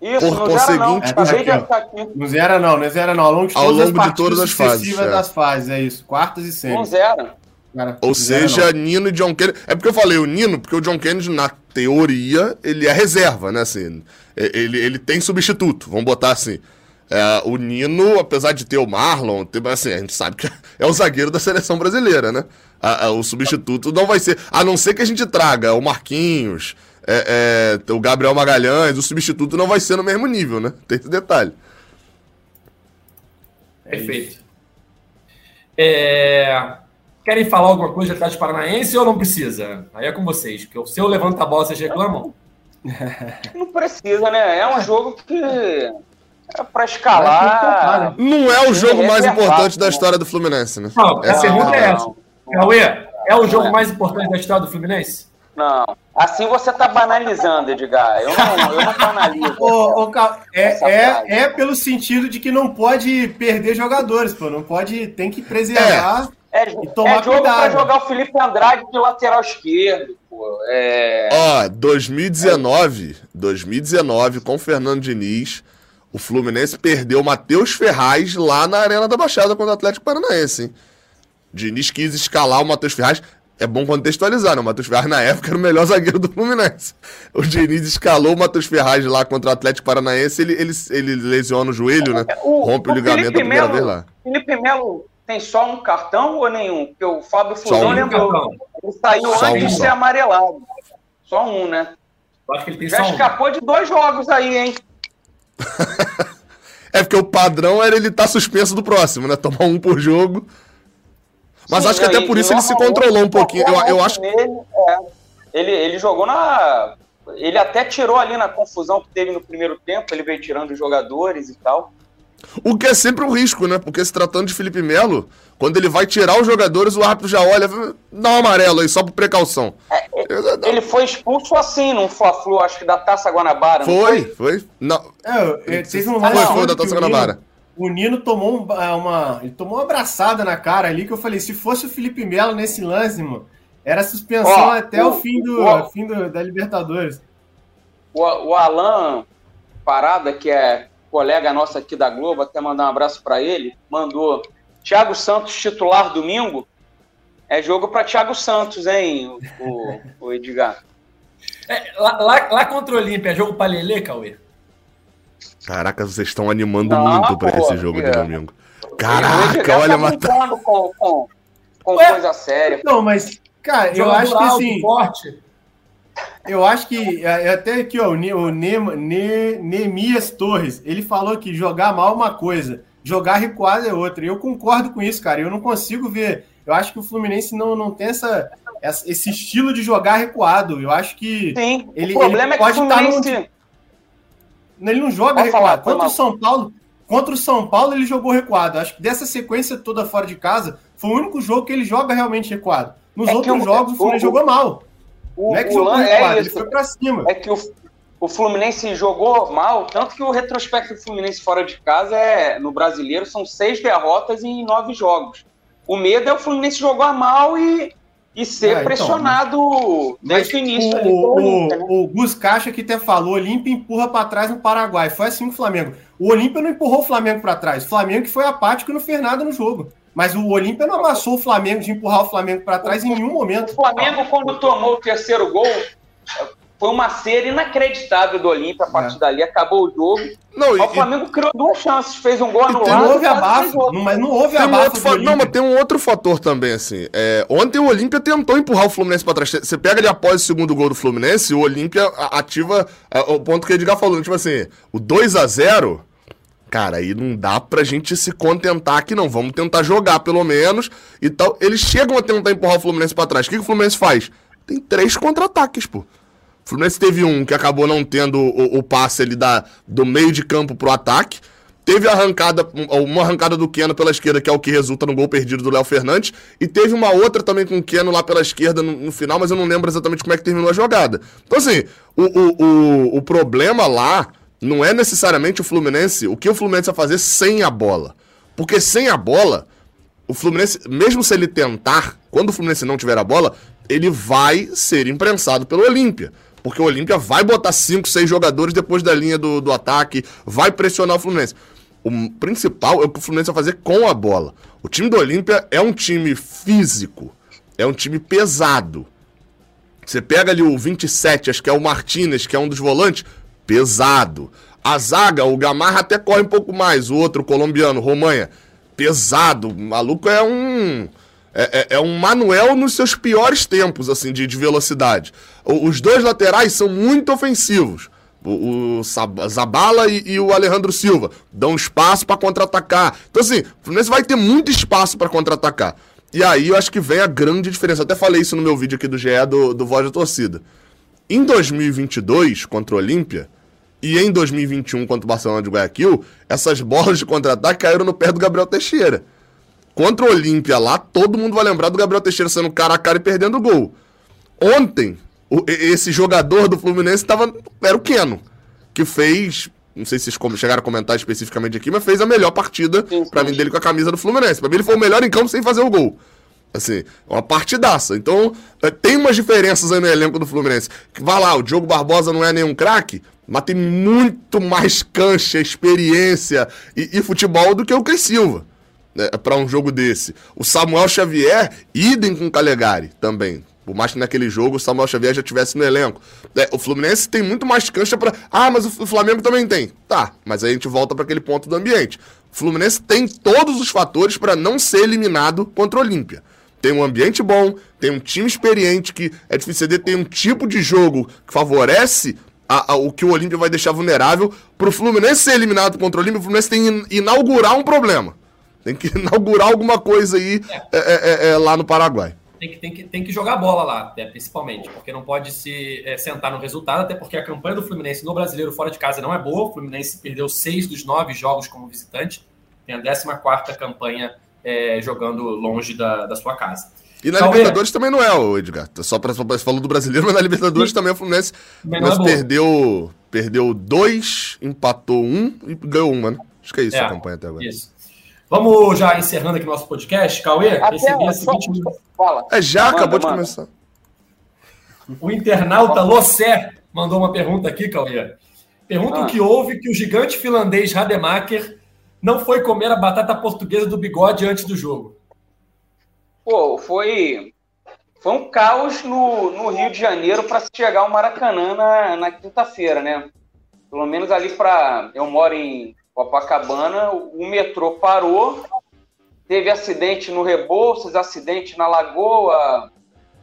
Isso, por não conseguinte, zera não. não zera não, não zera não, ao longo de, ao longo de todas as fases. É. das fases, é isso, quartas e semis. Não zera. Cara, Ou seja, não. Nino e John Kennedy. É porque eu falei o Nino, porque o John Kennedy, na teoria, ele é reserva, né? Assim, ele, ele tem substituto, vamos botar assim. É, o Nino, apesar de ter o Marlon, tem, assim, a gente sabe que é o zagueiro da seleção brasileira, né? A, a, o substituto não vai ser. A não ser que a gente traga o Marquinhos, é, é, o Gabriel Magalhães, o substituto não vai ser no mesmo nível, né? Tem esse detalhe. Perfeito. É... Querem falar alguma coisa de Atlético Paranaense ou não precisa? Aí é com vocês, porque o seu levanta a bola, vocês reclamam? Não precisa, né? É um jogo que é para escalar. Não é o jogo mais importante da história do Fluminense, né? Não, a pergunta é essa. Cauê, é o jogo mais importante da história do Fluminense? Não. Assim você está banalizando, Edgar. Eu não, eu não banalizo. Ô, ô, é, é, é, pelo sentido de que não pode perder jogadores, pô. Não pode. Tem que preservar. É, é, e tomar é jogo para jogar o Felipe Andrade de lateral esquerdo, pô. É... Ó, 2019, 2019, com o Fernando Diniz, o Fluminense perdeu o Matheus Ferraz lá na Arena da Baixada contra o Atlético Paranaense, hein? Diniz quis escalar o Matheus Ferraz. É bom contextualizar, né? O Matheus Ferraz, na época, era o melhor zagueiro do Fluminense. O Diniz escalou o Matheus Ferraz lá contra o Atlético Paranaense, ele, ele, ele lesiona o joelho, né? O, Rompe o, o ligamento Felipe a primeira Melo, vez lá. Felipe Melo tem só um cartão ou nenhum? Porque o Fábio Fusão um lembrou. Ele saiu só antes um, de ser amarelado. Só um, né? Já escapou um. de dois jogos aí, hein? é porque o padrão era ele estar tá suspenso do próximo, né? Tomar um por jogo. Mas Sim, acho que até por isso ele se controlou um pouquinho. Eu, eu acho. Nele, é, ele, ele jogou na. Ele até tirou ali na confusão que teve no primeiro tempo, ele veio tirando os jogadores e tal. O que é sempre um risco, né? Porque se tratando de Felipe Melo, quando ele vai tirar os jogadores, o árbitro já olha, dá um amarelo aí, só por precaução. É, ele foi expulso assim num Fla-Flu, acho que da Taça Guanabara. Foi, foi, foi. Não. É, teve um foi, foi da Taça Guanabara. O Nino tomou uma, ele tomou uma abraçada na cara ali que eu falei, se fosse o Felipe Melo nesse lance, mano, era suspensão até o, o fim, do, o, fim do, da Libertadores. O, o Alan Parada, que é colega nosso aqui da Globo, até mandar um abraço para ele, mandou Thiago Santos titular domingo. É jogo para Thiago Santos, hein, o, o Edgar. É, lá, lá, lá, contra o Olímpia, é jogo para Lele, Cauê? Caraca, vocês estão animando Não, muito para esse jogo de domingo. Caraca, olha, tá matando com, com, com coisa séria. Não, mas, cara, eu acho que assim. Forte. Eu acho que é, é até aqui, ó, o, ne, ne, Nemias Torres, ele falou que jogar mal é uma coisa, jogar recuado é outra. E eu concordo com isso, cara. Eu não consigo ver. Eu acho que o Fluminense não, não tem essa, esse estilo de jogar recuado. Eu acho que Sim, ele, o problema ele pode é que o Fluminense... estar no... Ele não joga pode recuado. Falar, contra o São Paulo, contra o São Paulo ele jogou recuado. Acho que dessa sequência toda fora de casa, foi o único jogo que ele joga realmente recuado. Nos é outros jogos o Fluminense jogou mal. O, não é que jogou é ele foi pra cima. É que o, o Fluminense jogou mal, tanto que o retrospecto do Fluminense fora de casa é no brasileiro são seis derrotas em nove jogos. O medo é o Fluminense jogar mal e, e ser é, então, pressionado desde o início. O, o, né? o Gus Caixa que até falou, o Olímpia empurra para trás no Paraguai. Foi assim o Flamengo. O Olímpia não empurrou o Flamengo para trás. O Flamengo que foi apático e não fez nada no jogo. Mas o Olímpia não amassou o Flamengo de empurrar o Flamengo para trás em nenhum momento. O Flamengo, quando tomou o terceiro gol, foi uma série inacreditável do Olímpia. A partir é. dali acabou o jogo. Não, e, o Flamengo criou duas chances, fez um gol anulado. Não houve abafo, mas não houve tem abafo. Um não, mas tem um outro fator também, assim. É, ontem o Olímpia tentou empurrar o Fluminense para trás. Você pega ali após o segundo gol do Fluminense, o Olímpia ativa é, o ponto que o Edgar falou. Tipo assim, o 2 a 0 Cara, aí não dá pra gente se contentar que não. Vamos tentar jogar, pelo menos, e tal. Eles chegam a tentar empurrar o Fluminense pra trás. O que, que o Fluminense faz? Tem três contra-ataques, pô. O Fluminense teve um que acabou não tendo o, o passe ali da, do meio de campo pro ataque. Teve arrancada, uma arrancada do Keno pela esquerda, que é o que resulta no gol perdido do Léo Fernandes. E teve uma outra também com o Keno lá pela esquerda no, no, final, mas eu não lembro exatamente como é que terminou a jogada. Então, assim, o, o, o, o problema lá não é necessariamente o Fluminense, o que o Fluminense vai fazer sem a bola. Porque sem a bola, o Fluminense, mesmo se ele tentar, quando o Fluminense não tiver a bola, ele vai ser imprensado pelo Olímpia. Porque o Olímpia vai botar 5, 6 jogadores depois da linha do, do ataque, vai pressionar o Fluminense. O principal é o que o Fluminense vai fazer com a bola. O time do Olímpia é um time físico. é um time pesado. Você pega ali o 27, acho que é o Martinez, que é um dos volantes, pesado. A zaga, o Gamarra até corre um pouco mais. O outro, o colombiano, Romanha, pesado. O maluco é um. É, é, é, um Manuel nos seus piores tempos, assim, de, de velocidade. O, os dois laterais são muito ofensivos. O, o Zabala e, e, o Alejandro Silva dão espaço para contra-atacar. Então, assim, o Fluminense vai ter muito espaço para contra-atacar. E aí eu acho que vem a grande diferença. Até falei isso no meu vídeo aqui do GE do, do Voz da Torcida. Em 2022, contra o Olímpia, e em 2021, contra o Barcelona de Guayaquil, essas bolas de contra-ataque caíram no pé do Gabriel Teixeira. Contra o Olímpia lá, todo mundo vai lembrar do Gabriel Teixeira sendo cara a cara e perdendo o gol. Ontem, o, esse jogador do Fluminense tava, era o Keno, que fez não sei se vocês chegaram a comentar especificamente aqui, mas fez a melhor partida para mim dele com a camisa do Fluminense. Para mim ele foi o melhor em campo sem fazer o gol. Assim, uma partidaça. Então, eh, tem umas diferenças aí no elenco do Fluminense. Vai lá, o Diogo Barbosa não é nenhum craque, mas tem muito mais cancha, experiência e, e futebol do que o Cris Silva. Né, para um jogo desse. O Samuel Xavier, idem com o Calegari também. Por mais que naquele jogo o Samuel Xavier já estivesse no elenco. É, o Fluminense tem muito mais cancha para. Ah, mas o Flamengo também tem. Tá, mas aí a gente volta para aquele ponto do ambiente. O Fluminense tem todos os fatores para não ser eliminado contra o Olímpia. Tem um ambiente bom, tem um time experiente que é difícil de tem um tipo de jogo que favorece a, a, o que o Olímpia vai deixar vulnerável. Para o Fluminense ser eliminado contra o Olímpia, o Fluminense tem que inaugurar um problema. Tem que inaugurar alguma coisa aí é. É, é, é lá no Paraguai tem que, tem que, tem que jogar bola lá, né, principalmente, porque não pode se é, sentar no resultado, até porque a campanha do Fluminense no brasileiro fora de casa não é boa. O Fluminense perdeu seis dos nove jogos como visitante, tem a 14 campanha é, jogando longe da, da sua casa. E na Talvez. Libertadores também não é, o Edgar. Só para você falou do brasileiro, mas na Libertadores Sim. também o Fluminense mas é perdeu, perdeu dois, empatou um e ganhou uma, né? Acho que é isso é, a campanha até agora. Isso. Vamos já encerrando aqui nosso podcast. Cauê, Até recebi a seguinte. Fala. É, já manda, acabou manda. de começar. O internauta Lossé mandou uma pergunta aqui, Cauê. Pergunta ah. o que houve que o gigante finlandês Rademacher não foi comer a batata portuguesa do bigode antes do jogo. Pô, foi, foi um caos no, no Rio de Janeiro para chegar ao Maracanã na, na quinta-feira, né? Pelo menos ali para. Eu moro em Copacabana, o metrô parou, teve acidente no Rebouças, acidente na Lagoa,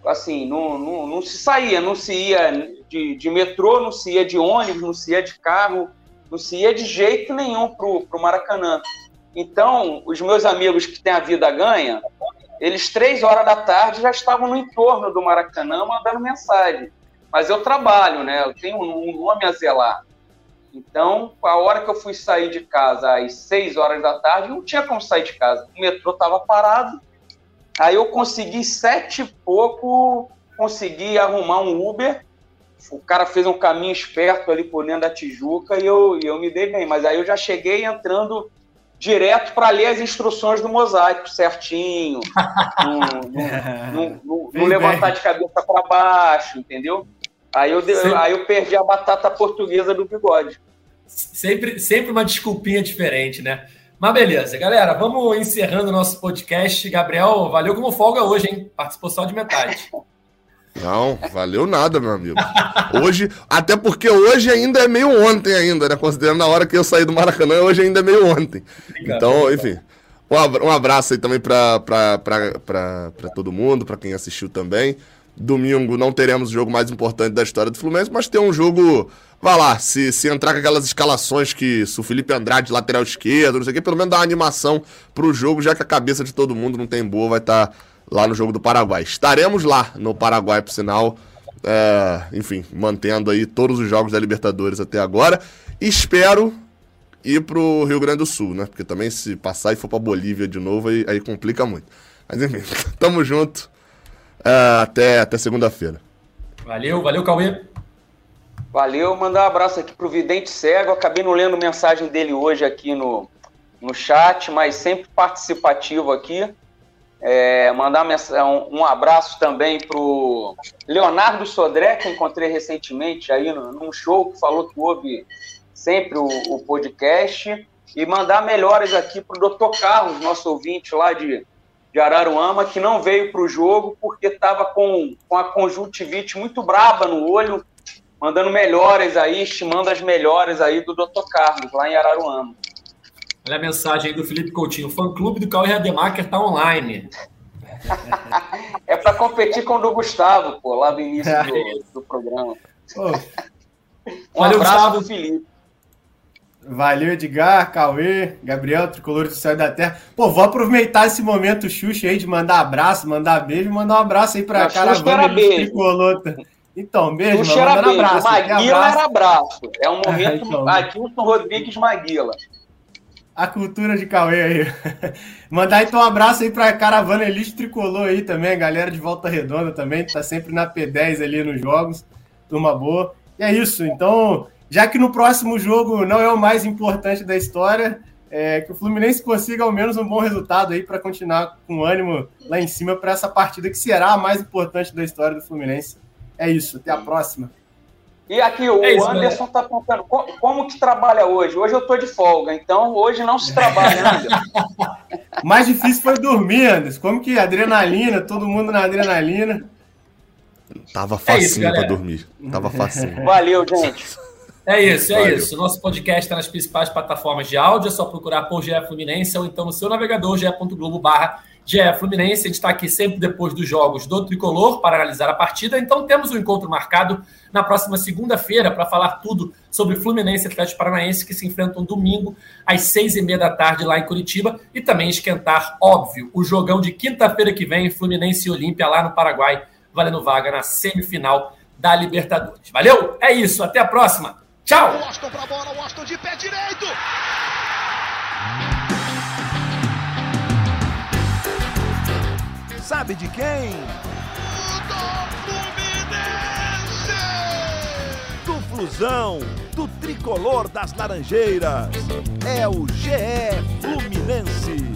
assim, não, não, não se saía, não se ia de, de, metrô, não se ia de ônibus, não se ia de carro, não se ia de jeito nenhum pro, pro Maracanã. Então, os meus amigos que têm a vida ganha, eles três horas da tarde já estavam no entorno do Maracanã mandando mensagem. Mas eu trabalho, né? Eu tenho um nome a zelar. Então, a hora que eu fui sair de casa às 6 horas da tarde, não tinha como sair de casa. O metrô estava parado. Aí eu consegui sete e pouco, consegui arrumar um Uber. O cara fez um caminho esperto ali por dentro da Tijuca e eu, eu me dei bem. Mas aí eu já cheguei entrando direto para ler as instruções do mosaico certinho, não levantar de cabeça para baixo, entendeu? Aí eu, sempre... aí eu perdi a batata portuguesa do bigode. Sempre, sempre uma desculpinha diferente, né? Mas beleza, galera, vamos encerrando o nosso podcast. Gabriel, valeu como folga hoje, hein? Participou só de metade. Não, valeu nada, meu amigo. Hoje, até porque hoje ainda é meio ontem ainda, né? Considerando a hora que eu saí do Maracanã, hoje ainda é meio ontem. Então, enfim, um abraço aí também para todo mundo, para quem assistiu também. Domingo não teremos o jogo mais importante da história do Fluminense, mas tem um jogo. Vai lá, se, se entrar com aquelas escalações que se o Felipe Andrade, lateral esquerdo, não sei o que, pelo menos dá uma animação pro jogo, já que a cabeça de todo mundo não tem boa, vai estar tá lá no jogo do Paraguai. Estaremos lá no Paraguai, por sinal. É, enfim, mantendo aí todos os jogos da Libertadores até agora. Espero ir pro Rio Grande do Sul, né? Porque também se passar e for pra Bolívia de novo, aí, aí complica muito. Mas enfim, tamo junto. Uh, até até segunda-feira. Valeu, valeu, Cauê. Valeu, mandar um abraço aqui pro Vidente Cego. Acabei não lendo mensagem dele hoje aqui no, no chat, mas sempre participativo aqui. É, mandar um, um abraço também pro Leonardo Sodré, que encontrei recentemente aí num show, que falou que ouve sempre o, o podcast. E mandar melhores aqui pro Dr. Carlos, nosso ouvinte lá de de Araruama, que não veio para o jogo porque estava com, com a conjuntivite muito braba no olho, mandando melhores aí, estimando as melhores aí do Dr. Carlos, lá em Araruama. Olha a mensagem aí do Felipe Coutinho. O fã-clube do Cauê Rademacher está online. é para competir com o do Gustavo, pô, lá do início do, do programa. um Valeu, abraço Gustavo. Felipe. Valeu, Edgar, Cauê, Gabriel, Tricolor do Céu da Terra. Pô, vou aproveitar esse momento Xuxa aí de mandar abraço, mandar beijo, mandar um abraço aí pra a caravana do Tricolor. Então, beijo, Xuxa era beijo. abraço. Maguila abraço. era abraço. É um momento então. Adilson Rodrigues Maguila. A cultura de Cauê aí. Mandar então um abraço aí pra caravana Elite Tricolor aí também, a galera de Volta Redonda também, tá sempre na P10 ali nos jogos. Turma boa. E é isso, então já que no próximo jogo não é o mais importante da história, é, que o Fluminense consiga ao menos um bom resultado aí para continuar com ânimo lá em cima para essa partida que será a mais importante da história do Fluminense. É isso, até a próxima. E aqui, o é isso, Anderson está perguntando como, como, que trabalha hoje? Hoje eu estou de folga, então hoje não se trabalha, né, Mais difícil foi dormir, Anderson. Como que adrenalina, todo mundo na adrenalina. Tava facinho é para dormir. Tava facinho. Valeu, gente. É isso, é Valeu. isso. Nosso podcast está nas principais plataformas de áudio, é só procurar por GE Fluminense ou então no seu navegador ge.globo barra GE Fluminense. A gente está aqui sempre depois dos jogos do Tricolor para analisar a partida. Então temos um encontro marcado na próxima segunda-feira para falar tudo sobre Fluminense e Atlético Paranaense que se enfrentam domingo às seis e meia da tarde lá em Curitiba e também esquentar, óbvio, o jogão de quinta-feira que vem, Fluminense e Olímpia lá no Paraguai, valendo vaga na semifinal da Libertadores. Valeu? É isso, até a próxima! Tchau! Sabe de quem? Do Fluminense! Do Flusão, do tricolor das Laranjeiras. É o GE Fluminense.